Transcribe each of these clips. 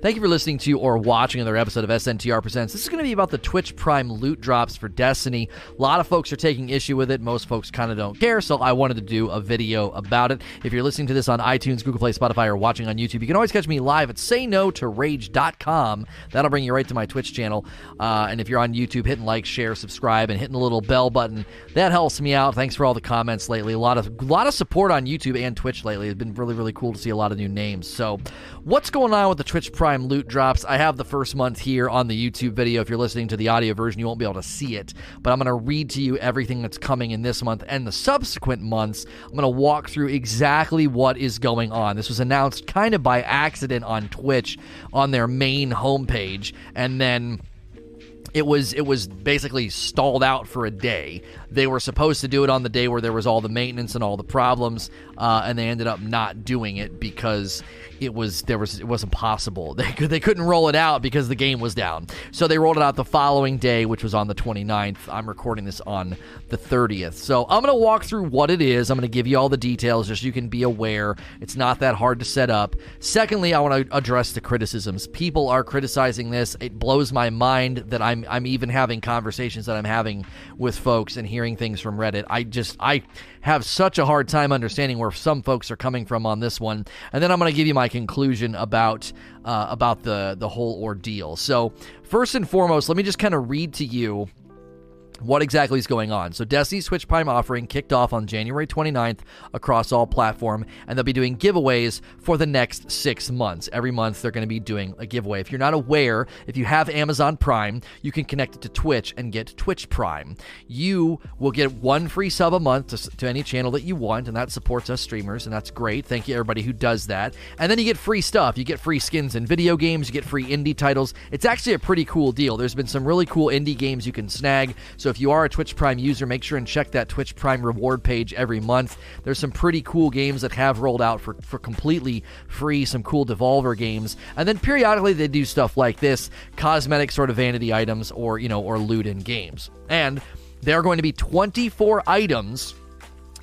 Thank you for listening to or watching another episode of SNTR Presents. This is going to be about the Twitch Prime loot drops for Destiny. A lot of folks are taking issue with it. Most folks kind of don't care, so I wanted to do a video about it. If you're listening to this on iTunes, Google Play, Spotify, or watching on YouTube, you can always catch me live at sayno2rage.com. That'll bring you right to my Twitch channel. Uh, and if you're on YouTube, hitting like, share, subscribe, and hitting the little bell button, that helps me out. Thanks for all the comments lately. A lot of lot of support on YouTube and Twitch lately. It's been really really cool to see a lot of new names. So, what's going on with the Twitch Prime loot drops? I have the first month here on the YouTube video. If you're listening to the audio version, you won't be able to see it, but I'm going to read to you everything that's coming in this month and the subsequent months. I'm going to walk through exactly what is going on. This was announced kind of by accident on Twitch on their main homepage, and then it was it was basically stalled out for a day. They were supposed to do it on the day where there was all the maintenance and all the problems, uh, and they ended up not doing it because it was there was it wasn't possible. They could, they couldn't roll it out because the game was down. So they rolled it out the following day, which was on the 29th. I'm recording this on the 30th. So I'm going to walk through what it is. I'm going to give you all the details just so you can be aware. It's not that hard to set up. Secondly, I want to address the criticisms. People are criticizing this. It blows my mind that I'm I'm even having conversations that I'm having with folks and hearing things from Reddit. I just I have such a hard time understanding where some folks are coming from on this one. And then I'm going to give you my conclusion about uh, about the the whole ordeal. So first and foremost, let me just kind of read to you what exactly is going on. So Destiny's Twitch Prime offering kicked off on January 29th across all platform, and they'll be doing giveaways for the next six months. Every month they're going to be doing a giveaway. If you're not aware, if you have Amazon Prime, you can connect it to Twitch and get Twitch Prime. You will get one free sub a month to, to any channel that you want, and that supports us streamers, and that's great. Thank you everybody who does that. And then you get free stuff. You get free skins in video games. You get free indie titles. It's actually a pretty cool deal. There's been some really cool indie games you can snag. So if you are a Twitch Prime user, make sure and check that Twitch Prime reward page every month. There's some pretty cool games that have rolled out for, for completely free, some cool Devolver games. And then periodically they do stuff like this, cosmetic sort of vanity items or, you know, or loot in games. And there are going to be 24 items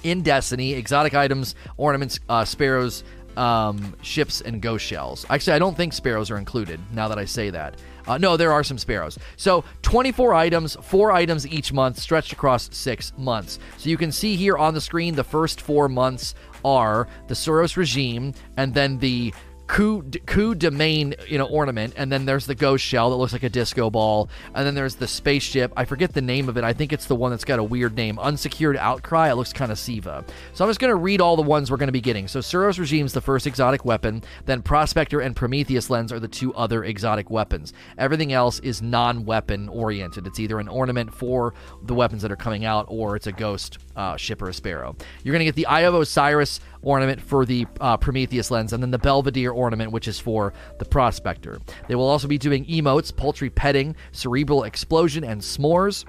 in Destiny, exotic items, ornaments, uh, sparrows, um, ships, and ghost shells. Actually, I don't think sparrows are included now that I say that. Uh, no, there are some sparrows. So 24 items, four items each month, stretched across six months. So you can see here on the screen the first four months are the Suros regime, and then the coup, Coup de Main you know ornament and then there's the ghost shell that looks like a disco ball and then there's the spaceship. I forget the name of it. I think it's the one that's got a weird name unsecured outcry. It looks kind of siva. So i'm just going to read all the ones we're going to be getting. So suros regime's the first exotic weapon then prospector and prometheus lens are the two other exotic weapons. Everything else is non-weapon oriented. It's either an ornament for the weapons that are coming out or it's a ghost uh, ship or a sparrow. You're going to get the eye of osiris ornament for the uh, Prometheus lens, and then the Belvedere ornament, which is for the Prospector. They will also be doing emotes, poultry petting, cerebral explosion, and s'mores.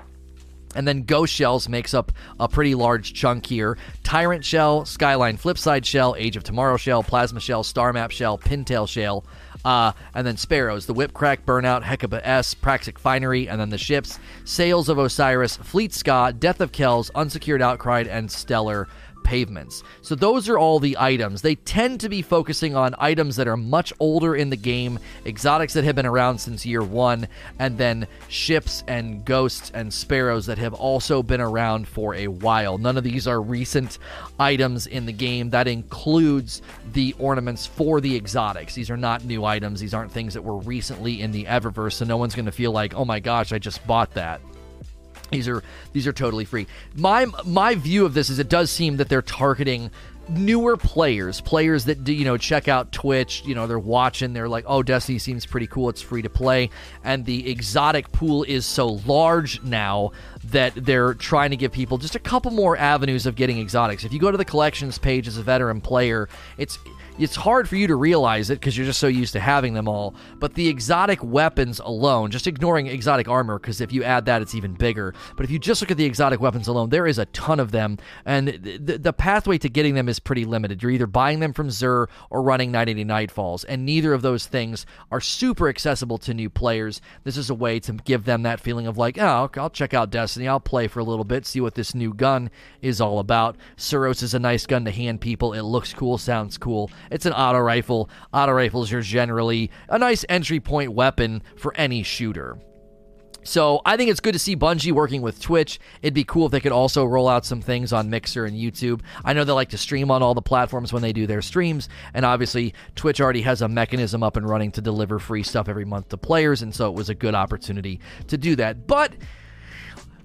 And then Ghost Shells makes up a pretty large chunk here. Tyrant Shell, Skyline Flipside Shell, Age of Tomorrow Shell, Plasma Shell, Star Map Shell, Pintail Shell, uh, and then Sparrows, the Whipcrack, Burnout, Hecuba S, Praxic Finery, and then the ships, Sails of Osiris, Fleet Ska, Death to Kells, Unsecured Outcry, and Stellar pavements. So those are all the items. They tend to be focusing on items that are much older in the game, exotics that have been around since year one, and then ships and ghosts and sparrows that have also been around for a while. None of these are recent items in the game. That includes the ornaments for the exotics. These are not new items. These aren't things that were recently in the Eververse, so no one's going to feel like, oh my gosh, I just bought that. These are these are totally free. My my view of this is it does seem that they're targeting newer players, players that you know check out Twitch, you know, they're watching, they're like, "Oh, Destiny seems pretty cool. It's free to play." And the exotic pool is so large now that they're trying to give people just a couple more avenues of getting exotics. If you go to the collections page as a veteran player, it's it's hard for you to realize it because you're just so used to having them all. But the exotic weapons alone, just ignoring exotic armor, because if you add that, it's even bigger. But if you just look at the exotic weapons alone, there is a ton of them, and the, the pathway to getting them is pretty limited. You're either buying them from Xur or running 980 Nightfalls, and neither of those things are super accessible to new players. This is a way to give them that feeling of like, oh, I'll check out Destiny, I'll play for a little bit, see what this new gun is all about. Suros is a nice gun to hand people. It looks cool, sounds cool It's an auto rifle. Auto rifles are generally a nice entry point weapon for any shooter. So I think it's good to see Bungie working with Twitch. It'd be cool if they could also roll out some things on Mixer and YouTube. I know they like to stream on all the platforms when they do their streams, and obviously Twitch already has a mechanism up and running to deliver free stuff every month to players, and so it was a good opportunity to do that. But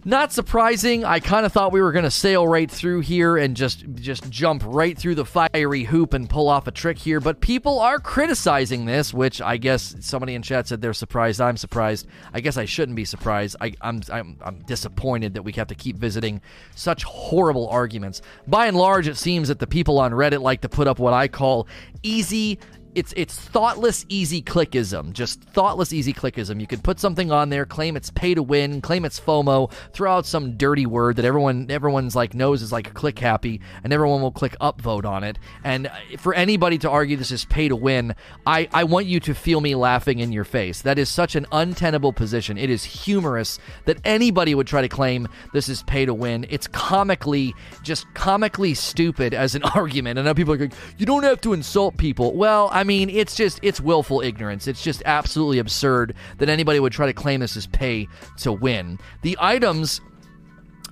not surprising. I kind of thought we were going to sail right through here and just just jump right through the fiery hoop and pull off a trick here, but people are criticizing this, which I guess somebody in chat said they're surprised. I'm surprised. I guess I shouldn't be surprised. I, am I'm, I'm I'm disappointed that we have to keep visiting such horrible arguments. By and large, it seems that the people on Reddit like to put up what I call easy it's it's thoughtless easy clickism. Just thoughtless easy clickism. You could put something on there claim it's pay to win claim it's fomo throw out some dirty word that everyone everyone's like knows is like click happy and everyone will click upvote on it. And for anybody to argue this is pay to win i i want you to feel me laughing in your face. That is such an untenable position. It is humorous that anybody would try to claim this is pay to win. It's comically just comically stupid as an argument. And now people are like you don't have to insult people. Well I mean, it's just it's willful ignorance. It's just absolutely absurd that anybody would try to claim this as pay to win. The items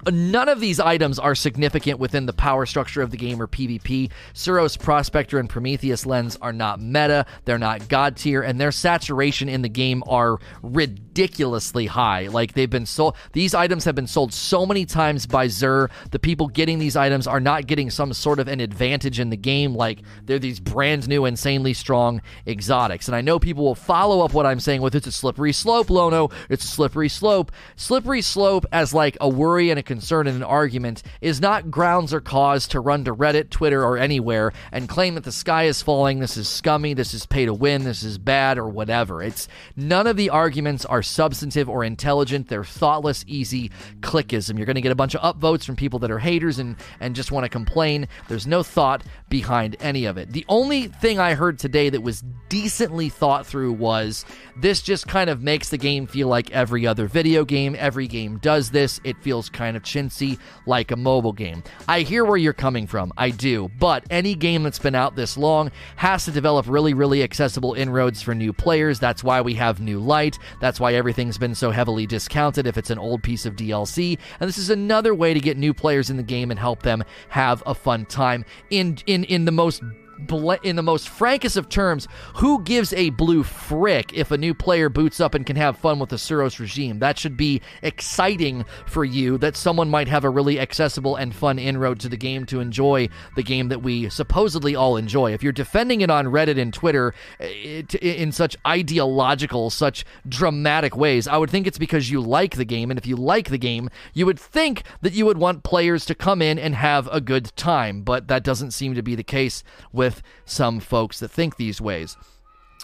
None of these items are significant within the power structure of the game or PvP. Suros, Prospector, and Prometheus Lens are not meta, they're not god tier, and their saturation in the game are ridiculously high. Like they've been sold, these items have been sold so many times by Xur. The people getting these items are not getting some sort of an advantage in the game, like they're these brand new, insanely strong exotics. And I know people will follow up what I'm saying with it's a slippery slope, Lono. It's a slippery slope. Slippery slope as like a worry and a concern in an argument is not grounds or cause to run to Reddit, Twitter, or anywhere and claim that the sky is falling, this is scummy, this is pay to win, this is bad, or whatever. It's none of the arguments are substantive or intelligent. They're thoughtless, easy clickism. You're going to get a bunch of upvotes from people that are haters and, and just want to complain. There's no thought behind any of it. The only thing I heard today that was decently thought through was this just kind of makes the game feel like every other video game. Every game does this. It feels kind of of chintzy like a mobile game. I hear where you're coming from, I do, but any game that's been out this long has to develop really, really accessible inroads for new players. That's why we have New Light. That's why everything's been so heavily discounted if it's an old piece of DLC. And this is another way to get new players in the game and help them have a fun time in in in the most in the most frankest of terms, who gives a blue frick if a new player boots up and can have fun with the Suros regime? That should be exciting for you that someone might have a really accessible and fun inroad to the game to enjoy the game that we supposedly all enjoy. If you're defending it on Reddit and Twitter eh, in such ideological, such dramatic ways, I would think it's because you like the game. And if you like the game, you would think that you would want players to come in and have a good time. But that doesn't seem to be the case with with some folks that think these ways.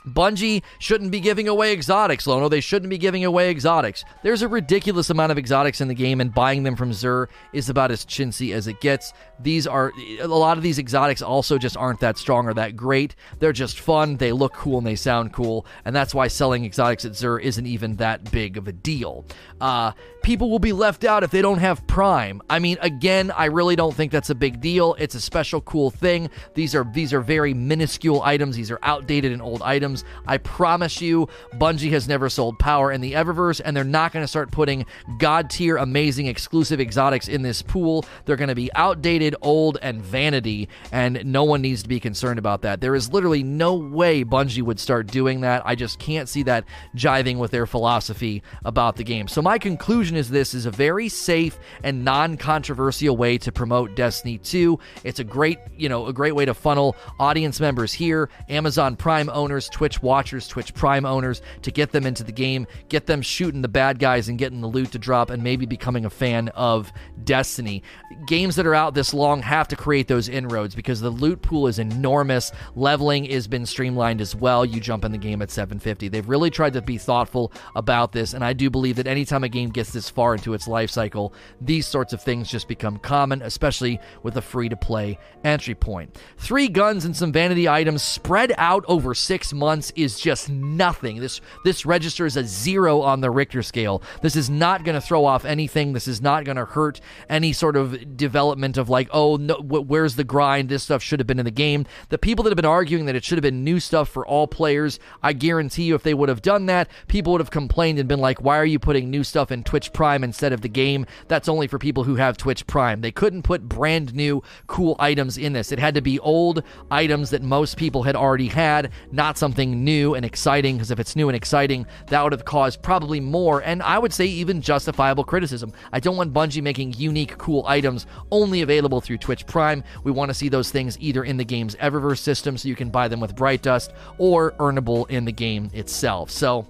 Bungie shouldn't be giving away exotics, Lono. They shouldn't be giving away exotics. There's a ridiculous amount of exotics in the game, and buying them from Xur is about as chintzy as it gets. These are a lot of these exotics also just aren't that strong or that great. They're just fun, they look cool, and they sound cool, and that's why selling exotics at Xur isn't even that big of a deal. Uh, people will be left out if they don't have Prime. I mean, again, I really don't think that's a big deal. It's a special, cool thing. These are these are very minuscule items. These are outdated and old items. I promise you, Bungie has never sold power in the Eververse, and they're not going to start putting god tier, amazing, exclusive exotics in this pool. They're going to be outdated, old, and vanity, and no one needs to be concerned about that. There is literally no way Bungie would start doing that. I just can't see that jiving with their philosophy about the game. So my conclusion is this is a very safe and non-controversial way to promote Destiny 2. It's a great, you know, a great way to funnel audience members here, Amazon Prime owners, Twitch watchers, Twitch Prime owners to get them into the game, get them shooting the bad guys and getting the loot to drop and maybe becoming a fan of Destiny. Games that are out this long have to create those inroads because the loot pool is enormous. Leveling has been streamlined as well. You jump in the game at 750. They've really tried to be thoughtful about this and I do believe that anytime time a game gets this this far into its life cycle, these sorts of things just become common, especially with a free to play entry point. Three guns and some vanity items spread out over six months is just nothing. This this registers a zero on the Richter scale. This is not going to throw off anything. This is not going to hurt any sort of development of like, oh, no, where's the grind? This stuff should have been in the game. The people that have been arguing that it should have been new stuff for all players, I guarantee you, if they would have done that, people would have complained and been like, why are you putting new stuff in Twitch Prime instead of the game? That's only for people who have Twitch Prime. They couldn't put brand new, cool items in this. It had to be old items that most people had already had, not something new and exciting, because if it's new and exciting, that would have caused probably more, and I would say even justifiable criticism. I don't want Bungie making unique, cool items only available through Twitch Prime. We want to see those things either in the game's Eververse system so you can buy them with Bright Dust or earnable in the game itself. So,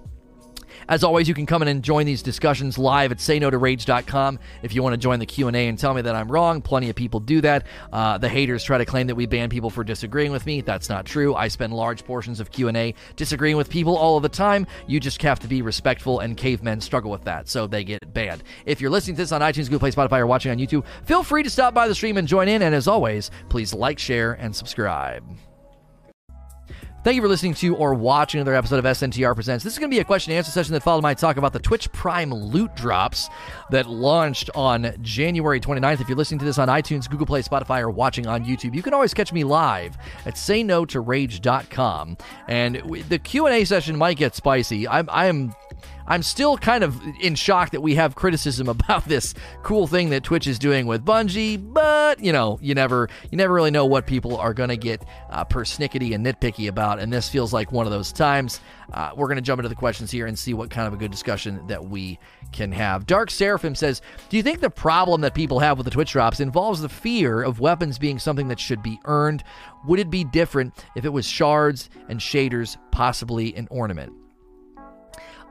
as always, you can come in and join these discussions live at sayno2rage.com if you want to join the Q&A and tell me that I'm wrong. Plenty of people do that. Uh, the haters try to claim that we ban people for disagreeing with me. That's not true. I spend large portions of Q&A disagreeing with people all of the time. You just have to be respectful, and cavemen struggle with that, so they get banned. If you're listening to this on iTunes, Google Play, Spotify, or watching on YouTube, feel free to stop by the stream and join in. And as always, please like, share, and subscribe. Thank you for listening to or watching another episode of SNTR Presents. This is going to be a question and answer session that followed my talk about the Twitch Prime loot drops that launched on January 29th. If you're listening to this on iTunes, Google Play, Spotify, or watching on YouTube, you can always catch me live at sayno2rage.com. And the Q&A session might get spicy. I'm, I'm I'm still kind of in shock that we have criticism about this cool thing that Twitch is doing with Bungie, but you know, you never you never really know what people are going to get uh, persnickety and nitpicky about, and this feels like one of those times. Uh, we're going to jump into the questions here and see what kind of a good discussion that we can have. Dark Seraphim says, "Do you think the problem that people have with the Twitch drops involves the fear of weapons being something that should be earned? Would it be different if it was shards and shaders, possibly an ornament?"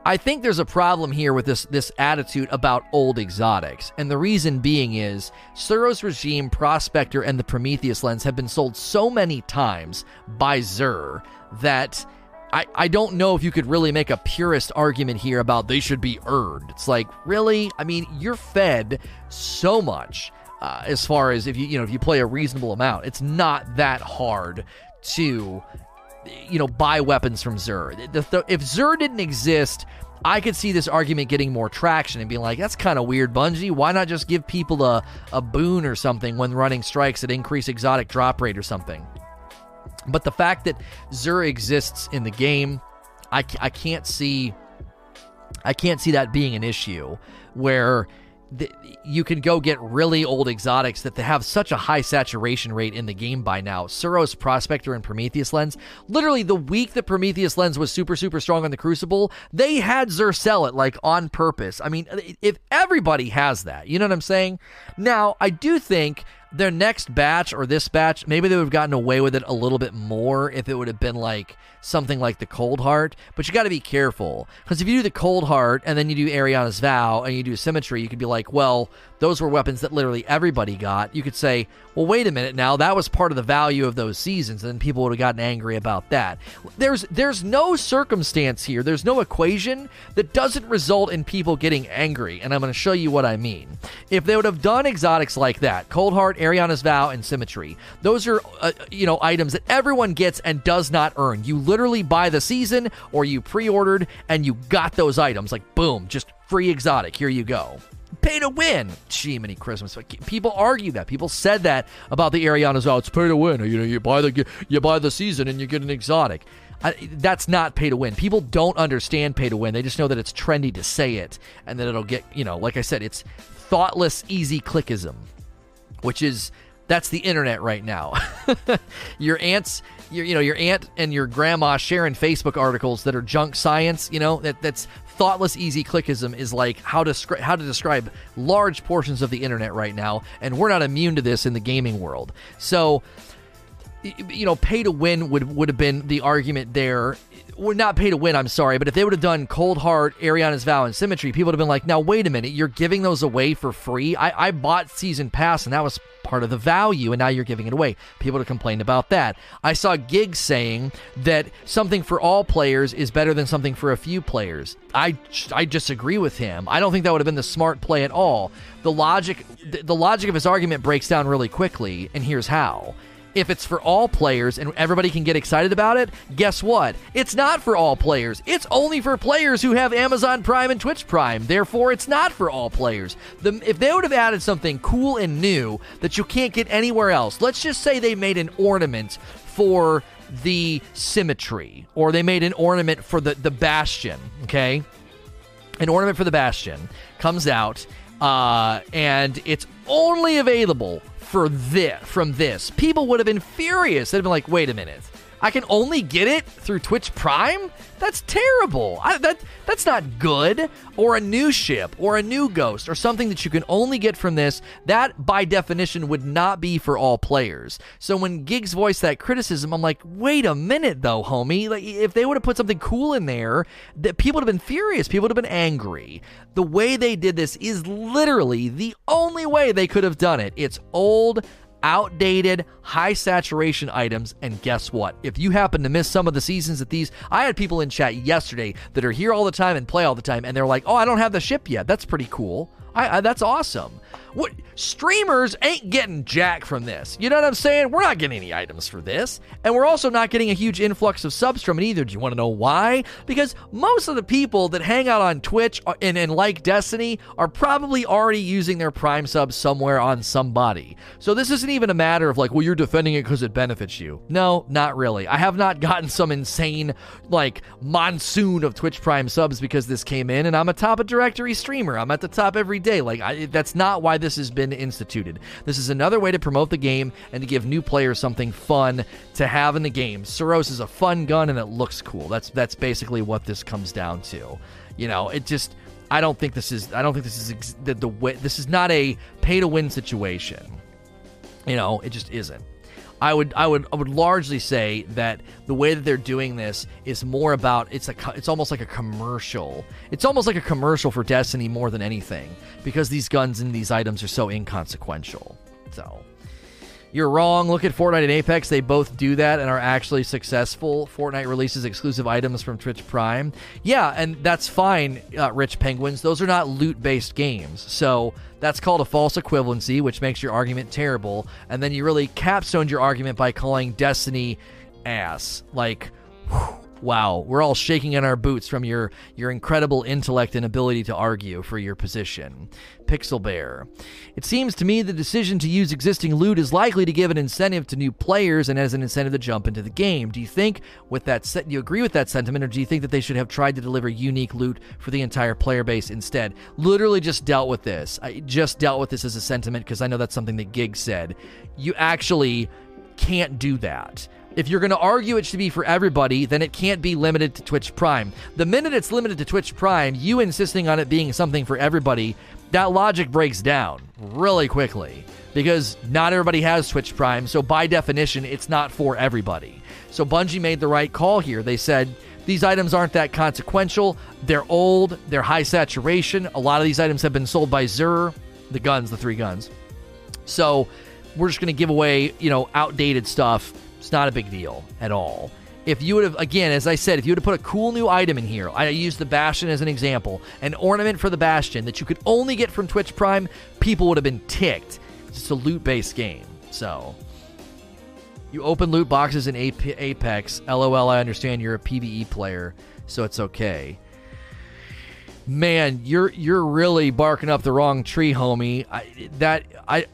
I think there's a problem here with this this attitude about old exotics. And the reason being is Suros regime, Prospector, and the Prometheus lens have been sold so many times by Xur that I, I don't know if you could really make a purist argument here about they should be earned. It's like, really? I mean, you're fed so much uh, as far as if you you know if you play a reasonable amount. It's not that hard to you know, buy weapons from the, if Xur didn't exist, I could see this argument getting more traction and being like, that's kind of weird, Bungie. Why not just give people a, a boon or something when running strikes that increase exotic drop rate or something? But the fact that Xur exists in the game, I, I can't see I can't see that being an issue where you can go get really old exotics that have such a high saturation rate in the game by now. Suros Prospector and Prometheus Lens. Literally, the week that Prometheus Lens was super, super strong on the Crucible, they had sell it like on purpose. I mean, if everybody has that, you know what I'm saying? Now, I do think their next batch or this batch, maybe they would have gotten away with it a little bit more if it would have been like something like the Cold Heart. But you got to be careful because if you do the Cold Heart and then you do Eriana's Vow and you do Symmetry, you could be like, well, those were weapons that literally everybody got. You could say, well, wait a minute now, that was part of the value of those seasons, and people would have gotten angry about that. There's there's no circumstance here, there's no equation that doesn't result in people getting angry, and I'm to show you what I mean. If they would have done exotics like that, Cold Heart, Eriana's Vow, and Symmetry, those are uh, you know items that everyone gets and does not earn. You literally buy the season or you pre-ordered and you got those items like boom, just free exotic. Here you go pay to win. Gee, many Christmas. People argue that. People said that about the Erianas. Oh, it's pay to win. You know, you buy the you buy the season and you get an exotic. I, that's not pay to win. People don't understand pay to win. They just know that it's trendy to say it, and that it'll get you know. Like I said, it's thoughtless, easy clickism, which is that's the internet right now. your aunts, your you know, your aunt and your grandma sharing Facebook articles that are junk science. You know that that's thoughtless easy clickism is like how to how to describe large portions of the internet right now, and we're not immune to this in the gaming world. So you know, pay to win would would have been the argument there. We're not pay to win, I'm sorry, but if they would have done Cold Heart, Eriana's Vow, and Symmetry, people would have been like, now wait a minute, you're giving those away for free? I, I bought Season Pass and that was part of the value, and now you're giving it away. People have complained about that. I saw Gigs saying that something for all players is better than something for a few players. I, I disagree with him. I don't think that would have been the smart play at all. The logic the logic of his argument breaks down really quickly, and here's how if it's for all players and everybody can get excited about it, guess what? It's not for all players. It's only for players who have Amazon Prime and Twitch Prime. Therefore, it's not for all players. The, if they would have added something cool and new that you can't get anywhere else, let's just say they made an ornament for the symmetry, or they made an ornament for the, the bastion, okay? An ornament for the bastion comes out, uh, and it's only available for this from this, people would have been furious. They'd have been like, "Wait a minute, I can only get it through Twitch Prime? That's terrible. I, that that's not good. Or a new ship, or a new ghost, or something that you can only get from this. That, by definition, would not be for all players. So when Gigs voiced that criticism, I'm like, wait a minute, though, homie. Like, if they would have put something cool in there, that people would have been furious. People would have been angry. The way they did this is literally the only way they could have done it. It's old outdated, high saturation items. And guess what? If you happen to miss some of the seasons that these, I had people in chat yesterday that are here all the time and play all the time, and they're like, oh, I don't have the ship yet. That's pretty cool. I, I, that's awesome. What streamers ain't getting jack from this. You know what I'm saying? We're not getting any items for this, and we're also not getting a huge influx of subs from it either. Do you want to know why? Because most of the people that hang out on Twitch and, and like Destiny are probably already using their Prime subs somewhere on somebody. So this isn't even a matter of like, well, you're defending it because it benefits you. No, not really. I have not gotten some insane like monsoon of Twitch Prime subs because this came in, and I'm a top of directory streamer. I'm at the top every day. Like I, that's not why this has been instituted. This is another way to promote the game and to give new players something fun to have in the game. Suros is a fun gun and it looks cool. That's that's basically what this comes down to. You know, it just I don't think this is I don't think this is ex- the, the way this is not a pay to win situation. You know, it just isn't. I would I would I would largely say that the way that they're doing this is more about it's a it's almost like a commercial. It's almost like a commercial for Destiny more than anything because these guns and these items are so inconsequential. So you're wrong. Look at Fortnite and Apex. They both do that and are actually successful. Fortnite releases exclusive items from Twitch Prime. Yeah, and that's fine, uh, Rich Penguins. Those are not loot based games. So that's called a false equivalency, which makes your argument terrible. And then you really capstoned your argument by calling Destiny ass. Like, whew, Wow, we're all shaking in our boots from your your incredible intellect and ability to argue for your position. Pixel Bear. It seems to me the decision to use existing loot is likely to give an incentive to new players and as an incentive to jump into the game. Do you think with that set you agree with that sentiment or do you think that they should have tried to deliver unique loot for the entire player base instead? Literally just dealt with this. I just dealt with this as a sentiment because I know that's something that Gig said. You actually can't do that. If you're going to argue it should be for everybody, then it can't be limited to Twitch Prime. The minute it's limited to Twitch Prime, you insisting on it being something for everybody, that logic breaks down really quickly because not everybody has Twitch Prime. So, by definition, it's not for everybody. So, Bungie made the right call here. They said, these items aren't that consequential. They're old, they're high saturation. A lot of these items have been sold by Xur, the guns, the three guns. So, we're just going to give away, you know, outdated stuff it's not a big deal at all. If you would have, again, as I said, if you would have put a cool new item in here, I used the Bastion as an example, an ornament for the Bastion that you could only get from Twitch Prime, people would have been ticked. It's just a loot based game. So, you open loot boxes in Apex. LOL, I understand you're a PvE player, so it's okay. Man, you're you're really barking up the wrong tree, homie. I, that I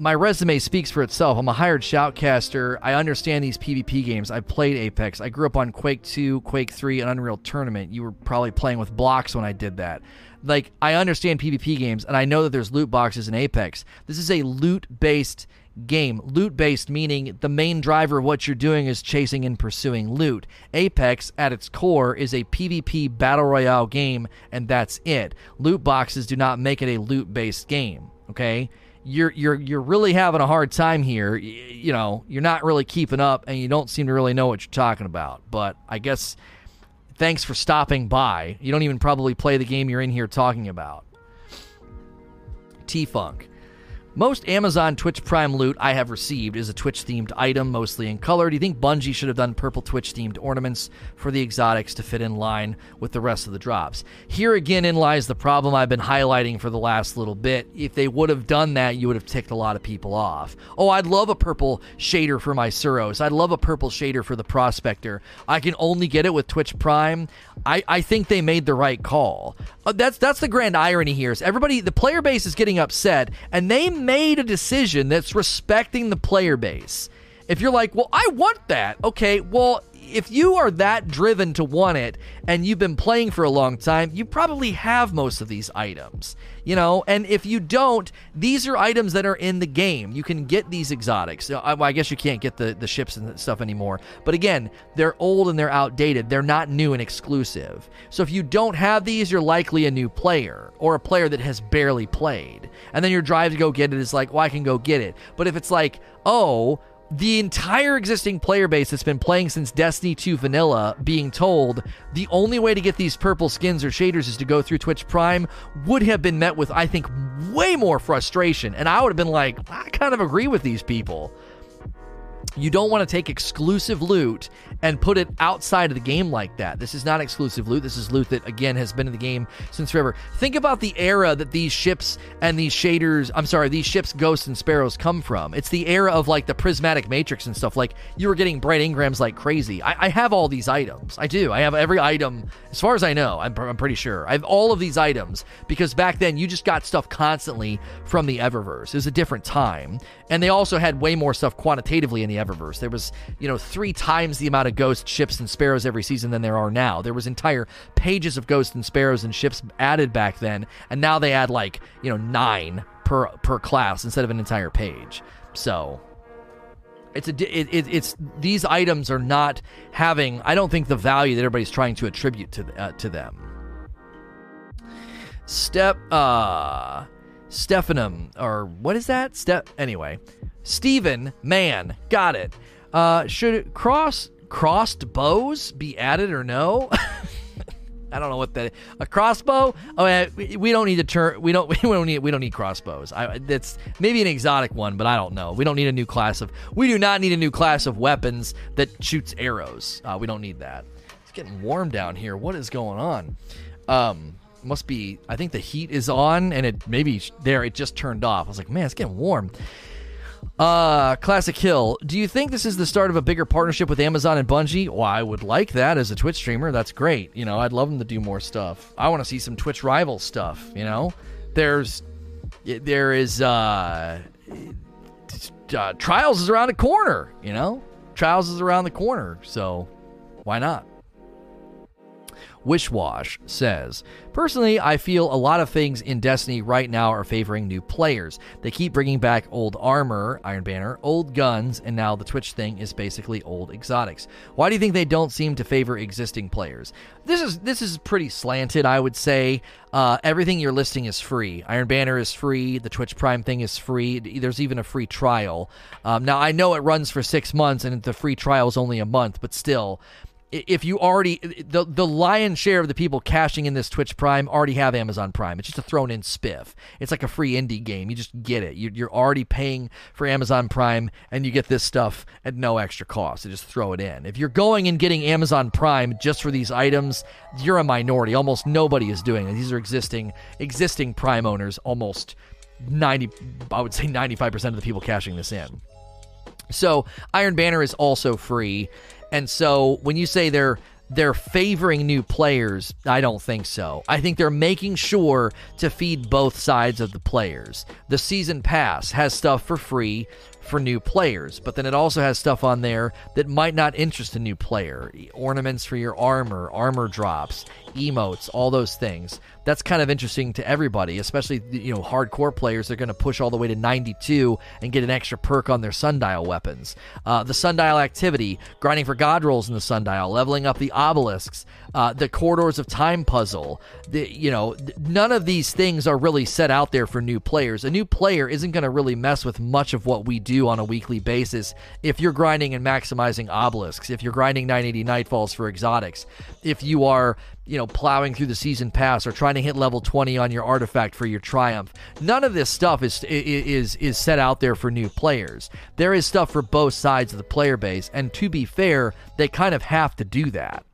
my resume speaks for itself. I'm a hired shoutcaster. I understand these PvP games. I played Apex. I grew up on Quake 2, Quake 3, and Unreal Tournament. You were probably playing with blocks when I did that. Like, I understand PvP games, and I know that there's loot boxes in Apex. This is a loot based game. Loot based meaning the main driver of what you're doing is chasing and pursuing loot. Apex, at its core, is a PvP battle royale game, and that's it. Loot boxes do not make it a loot based game, okay? You're you're you're really having a hard time here. You know, you're not really keeping up, and you don't seem to really know what you're talking about. But I guess thanks for stopping by. You don't even probably play the game you're in here talking about. T Funk. Most Amazon Twitch Prime loot I have received is a Twitch themed item, mostly in color. Do you think Bungie should have done purple Twitch themed ornaments for the exotics to fit in line with the rest of the drops? Here again in lies the problem I've been highlighting for the last little bit. If they would have done that, you would have ticked a lot of people off. Oh, I'd love a purple shader for my Suros. I'd love a purple shader for the Prospector. I can only get it with Twitch Prime. I, I think they made the right call. Uh, that's that's the grand irony here. Is everybody the player base is getting upset, and they made a decision that's respecting the player base. If you're like, well, I want that, okay, well, if you are that driven to want it and you've been playing for a long time, you probably have most of these items. You know, and if you don't, these are items that are in the game. You can get these exotics. Uh, I, I guess you can't get the, the ships and stuff anymore. But again, they're old and they're outdated. They're not new and exclusive. So if you don't have these, you're likely a new player or a player that has barely played. And then your drive to go get it is like, well, I can go get it. But if it's like, oh, the entire existing player base that's been playing since Destiny 2 Vanilla being told the only way to get these purple skins or shaders is to go through Twitch Prime would have been met with, I think, way more frustration. And I would have been like, I kind of agree with these people. You don't want to take exclusive loot and put it outside of the game like that. This is not exclusive loot. This is loot that, again, has been in the game since forever. Think about the era that these ships and these shaders, I'm sorry, these ships, ghosts, and sparrows come from. It's the era of like the prismatic matrix and stuff. Like you were getting bright engrams like crazy. I, I have all these items. I do. I have every item, as far as I know, I'm, I'm pretty sure. I have all of these items because back then you just got stuff constantly from the Eververse. It was a different time. And they also had way more stuff quantitatively in the Eververse. There was, you know, three times the amount of ghost ships and sparrows every season than there are now. There was entire pages of ghosts and sparrows and ships added back then, and now they add like, you know, nine per per class instead of an entire page. So it's a it, it, it's these items are not having I don't think the value that everybody's trying to attribute to uh, to them. Step uh Stephanum, or what is that? Step. Anyway, Stephen, man, got it. Uh, should cross crossed bows be added or no? I don't know what that a crossbow. Oh, we, don't need to turn. We don't. We don't need. We don't need crossbows. I, it's maybe an exotic one, but I don't know. We don't need a new class of. We do not need a new class of weapons that shoots arrows. Uh, we don't need that. It's getting warm down here. What is going on? Um, must be I think the heat is on and it maybe there it just turned off. I was like, man, it's getting warm. Uh, Classic Hill. Do you think this is the start of a bigger partnership with Amazon and Bungie? Well, I would like that as a Twitch streamer. That's great. You know, I'd love them to do more stuff. I want to see some Twitch rival stuff. You know, there's there is uh, uh Trials is around the corner. You know, Trials is around the corner. So why not? Wishwash says, Personally, I feel a lot of things in Destiny right now are favoring new players. They keep bringing back old armor, Iron Banner, old guns, and now the Twitch thing is basically old exotics. Why do you think they don't seem to favor existing players? This is this is pretty slanted, I would say. Uh, everything you're listing is free. Iron Banner is free. The Twitch Prime thing is free. There's even a free trial. Um, now I know it runs for six months and the free trial is only a month, but still, if you already the the lion's share of the people cashing in this Twitch Prime already have Amazon Prime. It's just a thrown in spiff. It's like a free indie game. You just get it. You're already paying for Amazon Prime, and you get this stuff at no extra cost. You just throw it in. If you're going and getting Amazon Prime just for these items, you're a minority. Almost nobody is doing it. These are existing existing Prime owners. Almost ninety, I would say ninety five percent of the people cashing this in. So Iron Banner is also free and so when you say they're they're favoring new players, I don't think so. I think they're making sure to feed both sides of the players. The season pass has stuff for free for new players, but then it also has stuff on there that might not interest a new player. Ornaments for your armor, armor drops, emotes, all those things. That's kind of interesting to everybody, especially you know hardcore players. They're going to push all the way to 92 and get an extra perk on their sundial weapons. Uh, the sundial activity, grinding for god rolls in the sundial, leveling up the obelisks, uh, the corridors of time puzzle. The, you know, none of these things are really set out there for new players. A new player isn't going to really mess with much of what we do on a weekly basis if you're grinding and maximizing obelisks, if you're grinding 980 Nightfalls for exotics, if you are you know, plowing through the season pass or trying to hit level 20 on your artifact for your triumph. None of this stuff is is is set out there for new players. There is stuff for both sides of the player base, and to be fair, they kind of have to do that.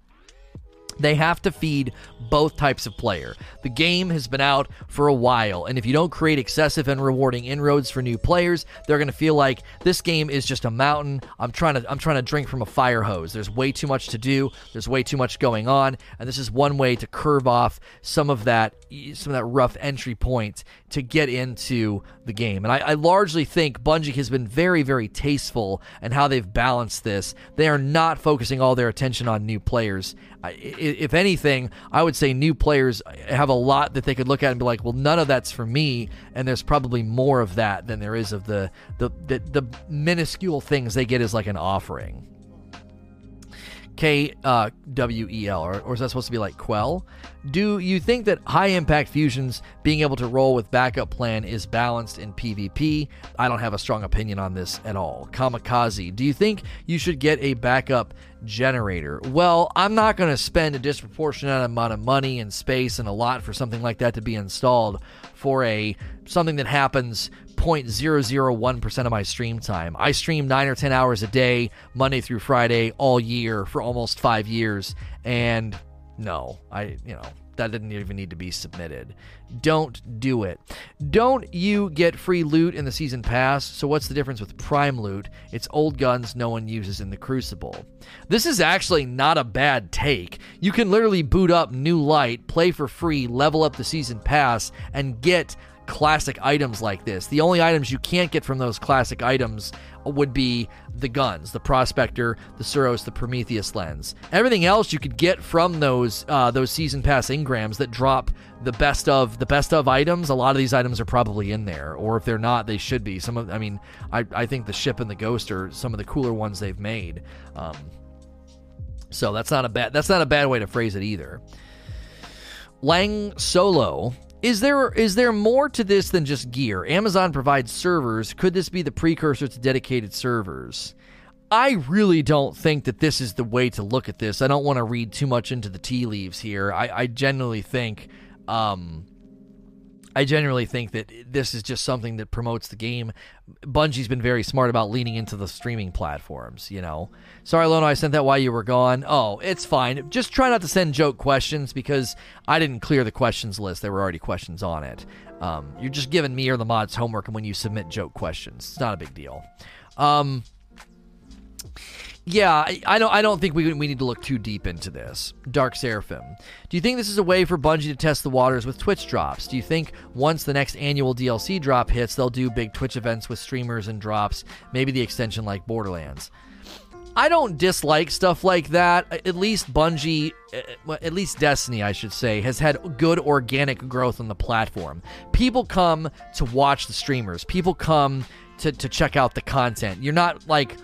They have to feed both types of player. The game has been out for a while, and if you don't create excessive and rewarding inroads for new players, they're going to feel like this game is just a mountain. I'm trying to I'm trying to drink from a fire hose. There's way too much to do. There's way too much going on, and this is one way to curve off some of that some of that rough entry point to get into the game. And I, I largely think Bungie has been very very tasteful in how they've balanced this. They are not focusing all their attention on new players if anything, I would say new players have a lot that they could look at and be like, well, none of that's for me, and there's probably more of that than there is of the the the, the minuscule things they get as like an offering. K uh, W E L, or, or is that supposed to be like Quell? Do you think that high impact fusions being able to roll with backup plan is balanced in PvP? I don't have a strong opinion on this at all. Kamikaze, do you think you should get a backup generator? Well, I'm not going to spend a disproportionate amount of money and space and a lot for something like that to be installed for a something that happens 0.001% of my stream time. I stream 9 or 10 hours a day, Monday through Friday, all year for almost 5 years and no, I, you know, that didn't even need to be submitted. Don't do it. Don't you get free loot in the season pass? So what's the difference with prime loot? It's old guns no one uses in the Crucible. This is actually not a bad take. You can literally boot up New Light, play for free, level up the season pass, and get classic items like this. The only items you can't get from those classic items would be the guns, the Prospector, the Suros, the Prometheus lens. Everything else you could get from those uh, those season pass engrams that drop the best of the best of items. A lot of these items are probably in there, or if they're not, they should be. Some of, I mean, I, I think the ship and the ghost are some of the cooler ones they've made. Um, so that's not a bad that's not a bad way to phrase it either. Lang Solo is there is there more to this than just gear? Amazon provides servers. Could this be the precursor to dedicated servers? I really don't think that this is the way to look at this. I don't want to read too much into the tea leaves here. I, I genuinely think um, I generally think that this is just something that promotes the game. Bungie's been very smart about leaning into the streaming platforms, you know. Sorry, Lono, I sent that while you were gone. Oh, it's fine. Just try not to send joke questions because I didn't clear the questions list. There were already questions on it. Um, you're just giving me or the mods homework and when you submit joke questions. It's not a big deal. Um, yeah, I, don't. I don't think we we need to look too deep into this. Dark Seraphim. Do you think this is a way for Bungie to test the waters with Twitch drops? Do you think once the next annual DLC drop hits, they'll do big Twitch events with streamers and drops? Maybe the extension like Borderlands. I don't dislike stuff like that. At least Bungie, uh, at least Destiny, I should say, has had good organic growth on the platform. People come to watch the streamers. People come to to check out the content. You're not like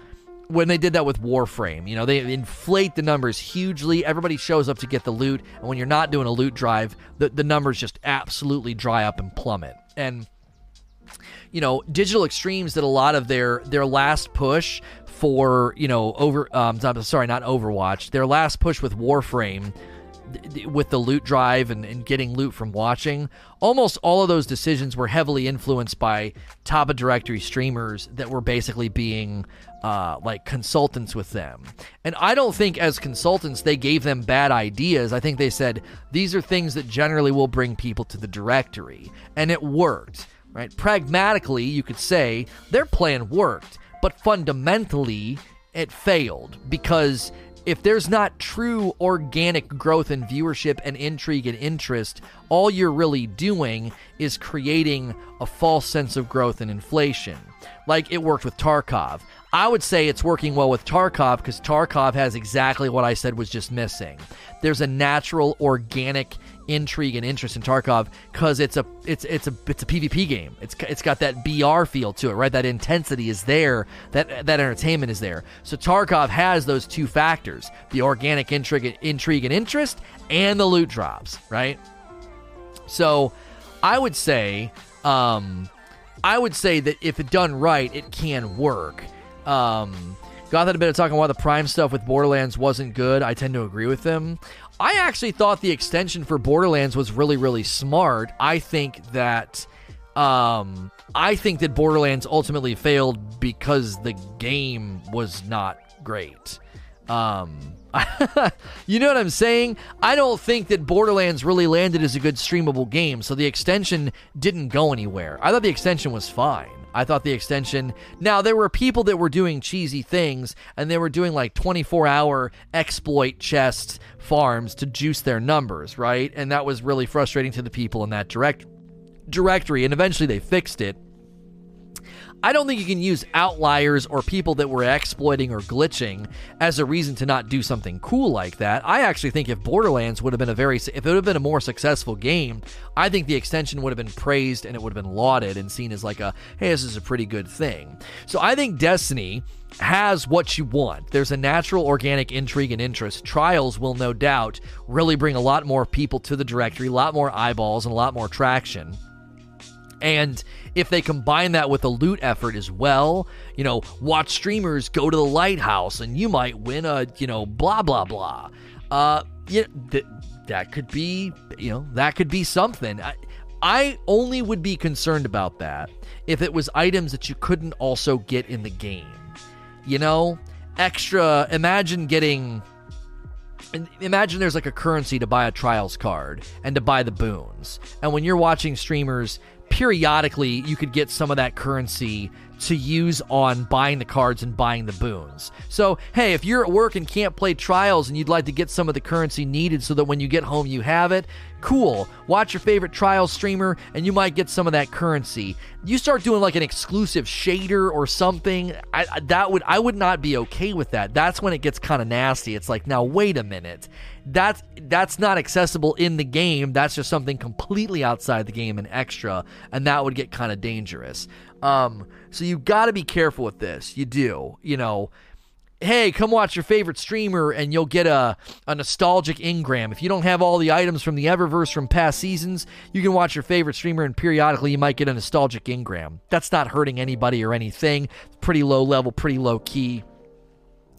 when they did that with Warframe. You know, they inflate the numbers hugely. Everybody shows up to get the loot, and when you're not doing a loot drive, the, the numbers just absolutely dry up and plummet. And you know, Digital Extremes did a lot of their their last push for you know over um sorry not Overwatch their last push with Warframe with the loot drive and, and, getting loot from watching, almost all of those decisions were heavily influenced by top of directory streamers that were basically being uh, like consultants with them. And I don't think as consultants they gave them bad ideas. I think they said these are things that generally will bring people to the directory. And it worked, right? Pragmatically, you could say their plan worked, but fundamentally it failed because if there's not true organic growth in viewership and intrigue and interest, all you're really doing is creating a false sense of growth and inflation. like it worked with Tarkov. I would say it's working well with Tarkov because Tarkov has exactly what I said was just missing. There's a natural, organic intrigue and interest in Tarkov because it's a it's it's a it's a PvP game. It's it's got that BR feel to it, right? That intensity is there. That that entertainment is there. So Tarkov has those two factors: the organic intrigue, intrigue and interest, and the loot drops, right? So, I would say, um, I would say that if it done right, it can work. Um, Goth had a bit of talking why the Prime stuff with Borderlands wasn't good. I tend to agree with them. I actually thought the extension for Borderlands was really, really smart. I think that. Um, I think that Borderlands ultimately failed because the game was not great. Um, you know what I'm saying? I don't think that Borderlands really landed as a good streamable game, so the extension didn't go anywhere. I thought the extension was fine. I thought the extension. Now, there were people that were doing cheesy things, and they were doing like 24 hour exploit chest farms to juice their numbers, right? And that was really frustrating to the people in that direct directory, and eventually they fixed it. I don't think you can use outliers or people that were exploiting or glitching as a reason to not do something cool like that. I actually think if Borderlands would have been a very if it would have been a more successful game, I think the extension would have been praised and it would have been lauded and seen as like a hey, this is a pretty good thing. So I think Destiny has what you want. There's a natural organic intrigue and interest. Trials will no doubt really bring a lot more people to the directory, a lot more eyeballs and a lot more traction. And if they combine that with a loot effort as well, you know, watch streamers go to the lighthouse and you might win a, you know, blah blah blah. Uh, yeah, th- that could be, you know, that could be something. I, I only would be concerned about that if it was items that you couldn't also get in the game. You know, extra. Imagine getting. Imagine there's like a currency to buy a trials card and to buy the boons. And when you're watching streamers periodically you could get some of that currency to use on buying the cards and buying the boons. So, hey, if you're at work and can't play trials and you'd like to get some of the currency needed so that when you get home you have it, cool. Watch your favorite trial streamer and you might get some of that currency. You start doing like an exclusive shader or something, I, that would I would not be okay with that. That's when it gets kind of nasty. It's like, now wait a minute that's that's not accessible in the game. That's just something completely outside the game and extra, and that would get kind of dangerous. Um, so you got to be careful with this. You do, you know. Hey, come watch your favorite streamer and you'll get a, a nostalgic engram. If you don't have all the items from the Eververse from past seasons, you can watch your favorite streamer and periodically you might get a nostalgic engram. That's not hurting anybody or anything. Pretty low level, pretty low key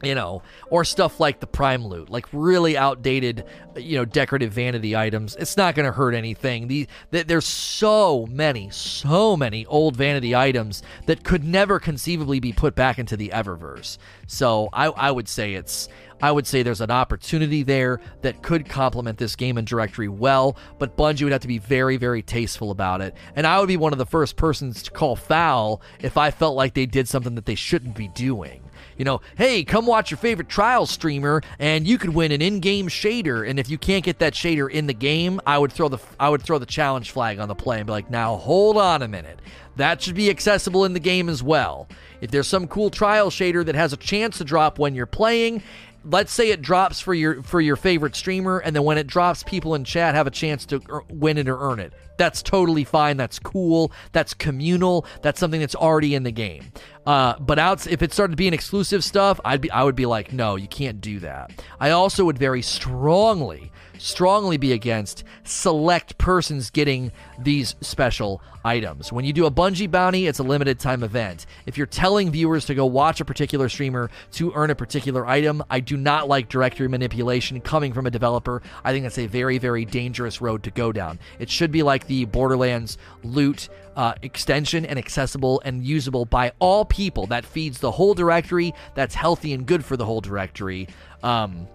you know, or stuff like the prime loot, like really outdated, you know, decorative vanity items. It's not going to hurt anything. The, the, there's so many, so many old vanity items that could never conceivably be put back into the Eververse. So I, I would say it's, I would say there's an opportunity there that could complement this game and directory well, but Bungie would have to be very, very tasteful about it. And I would be one of the first persons to call foul if I felt like they did something that they shouldn't be doing you know, hey, come watch your favorite trial streamer and you could win an in-game shader. And if you can't get that shader in the game, I would throw the I would throw the challenge flag on the play and be like, now hold on a minute. That should be accessible in the game as well. If there's some cool trial shader that has a chance to drop when you're playing, let's say it drops for your for your favorite streamer and then when it drops people in chat have a chance to win it or earn it. That's totally fine. That's cool. That's communal. That's something that's already in the game. Uh, but out if it started being exclusive stuff i'd be i would be like no you can't do that. I also would very strongly strongly be against select persons getting these special items. When you do a Bungie bounty, it's a limited time event. If you're telling viewers to go watch a particular streamer to earn a particular item, I do not like directory manipulation coming from a developer. I think that's a very, very dangerous road to go down. It should be like the Borderlands loot uh, extension and accessible and usable by all people. That feeds the whole directory. That's healthy and good for the whole directory. Um,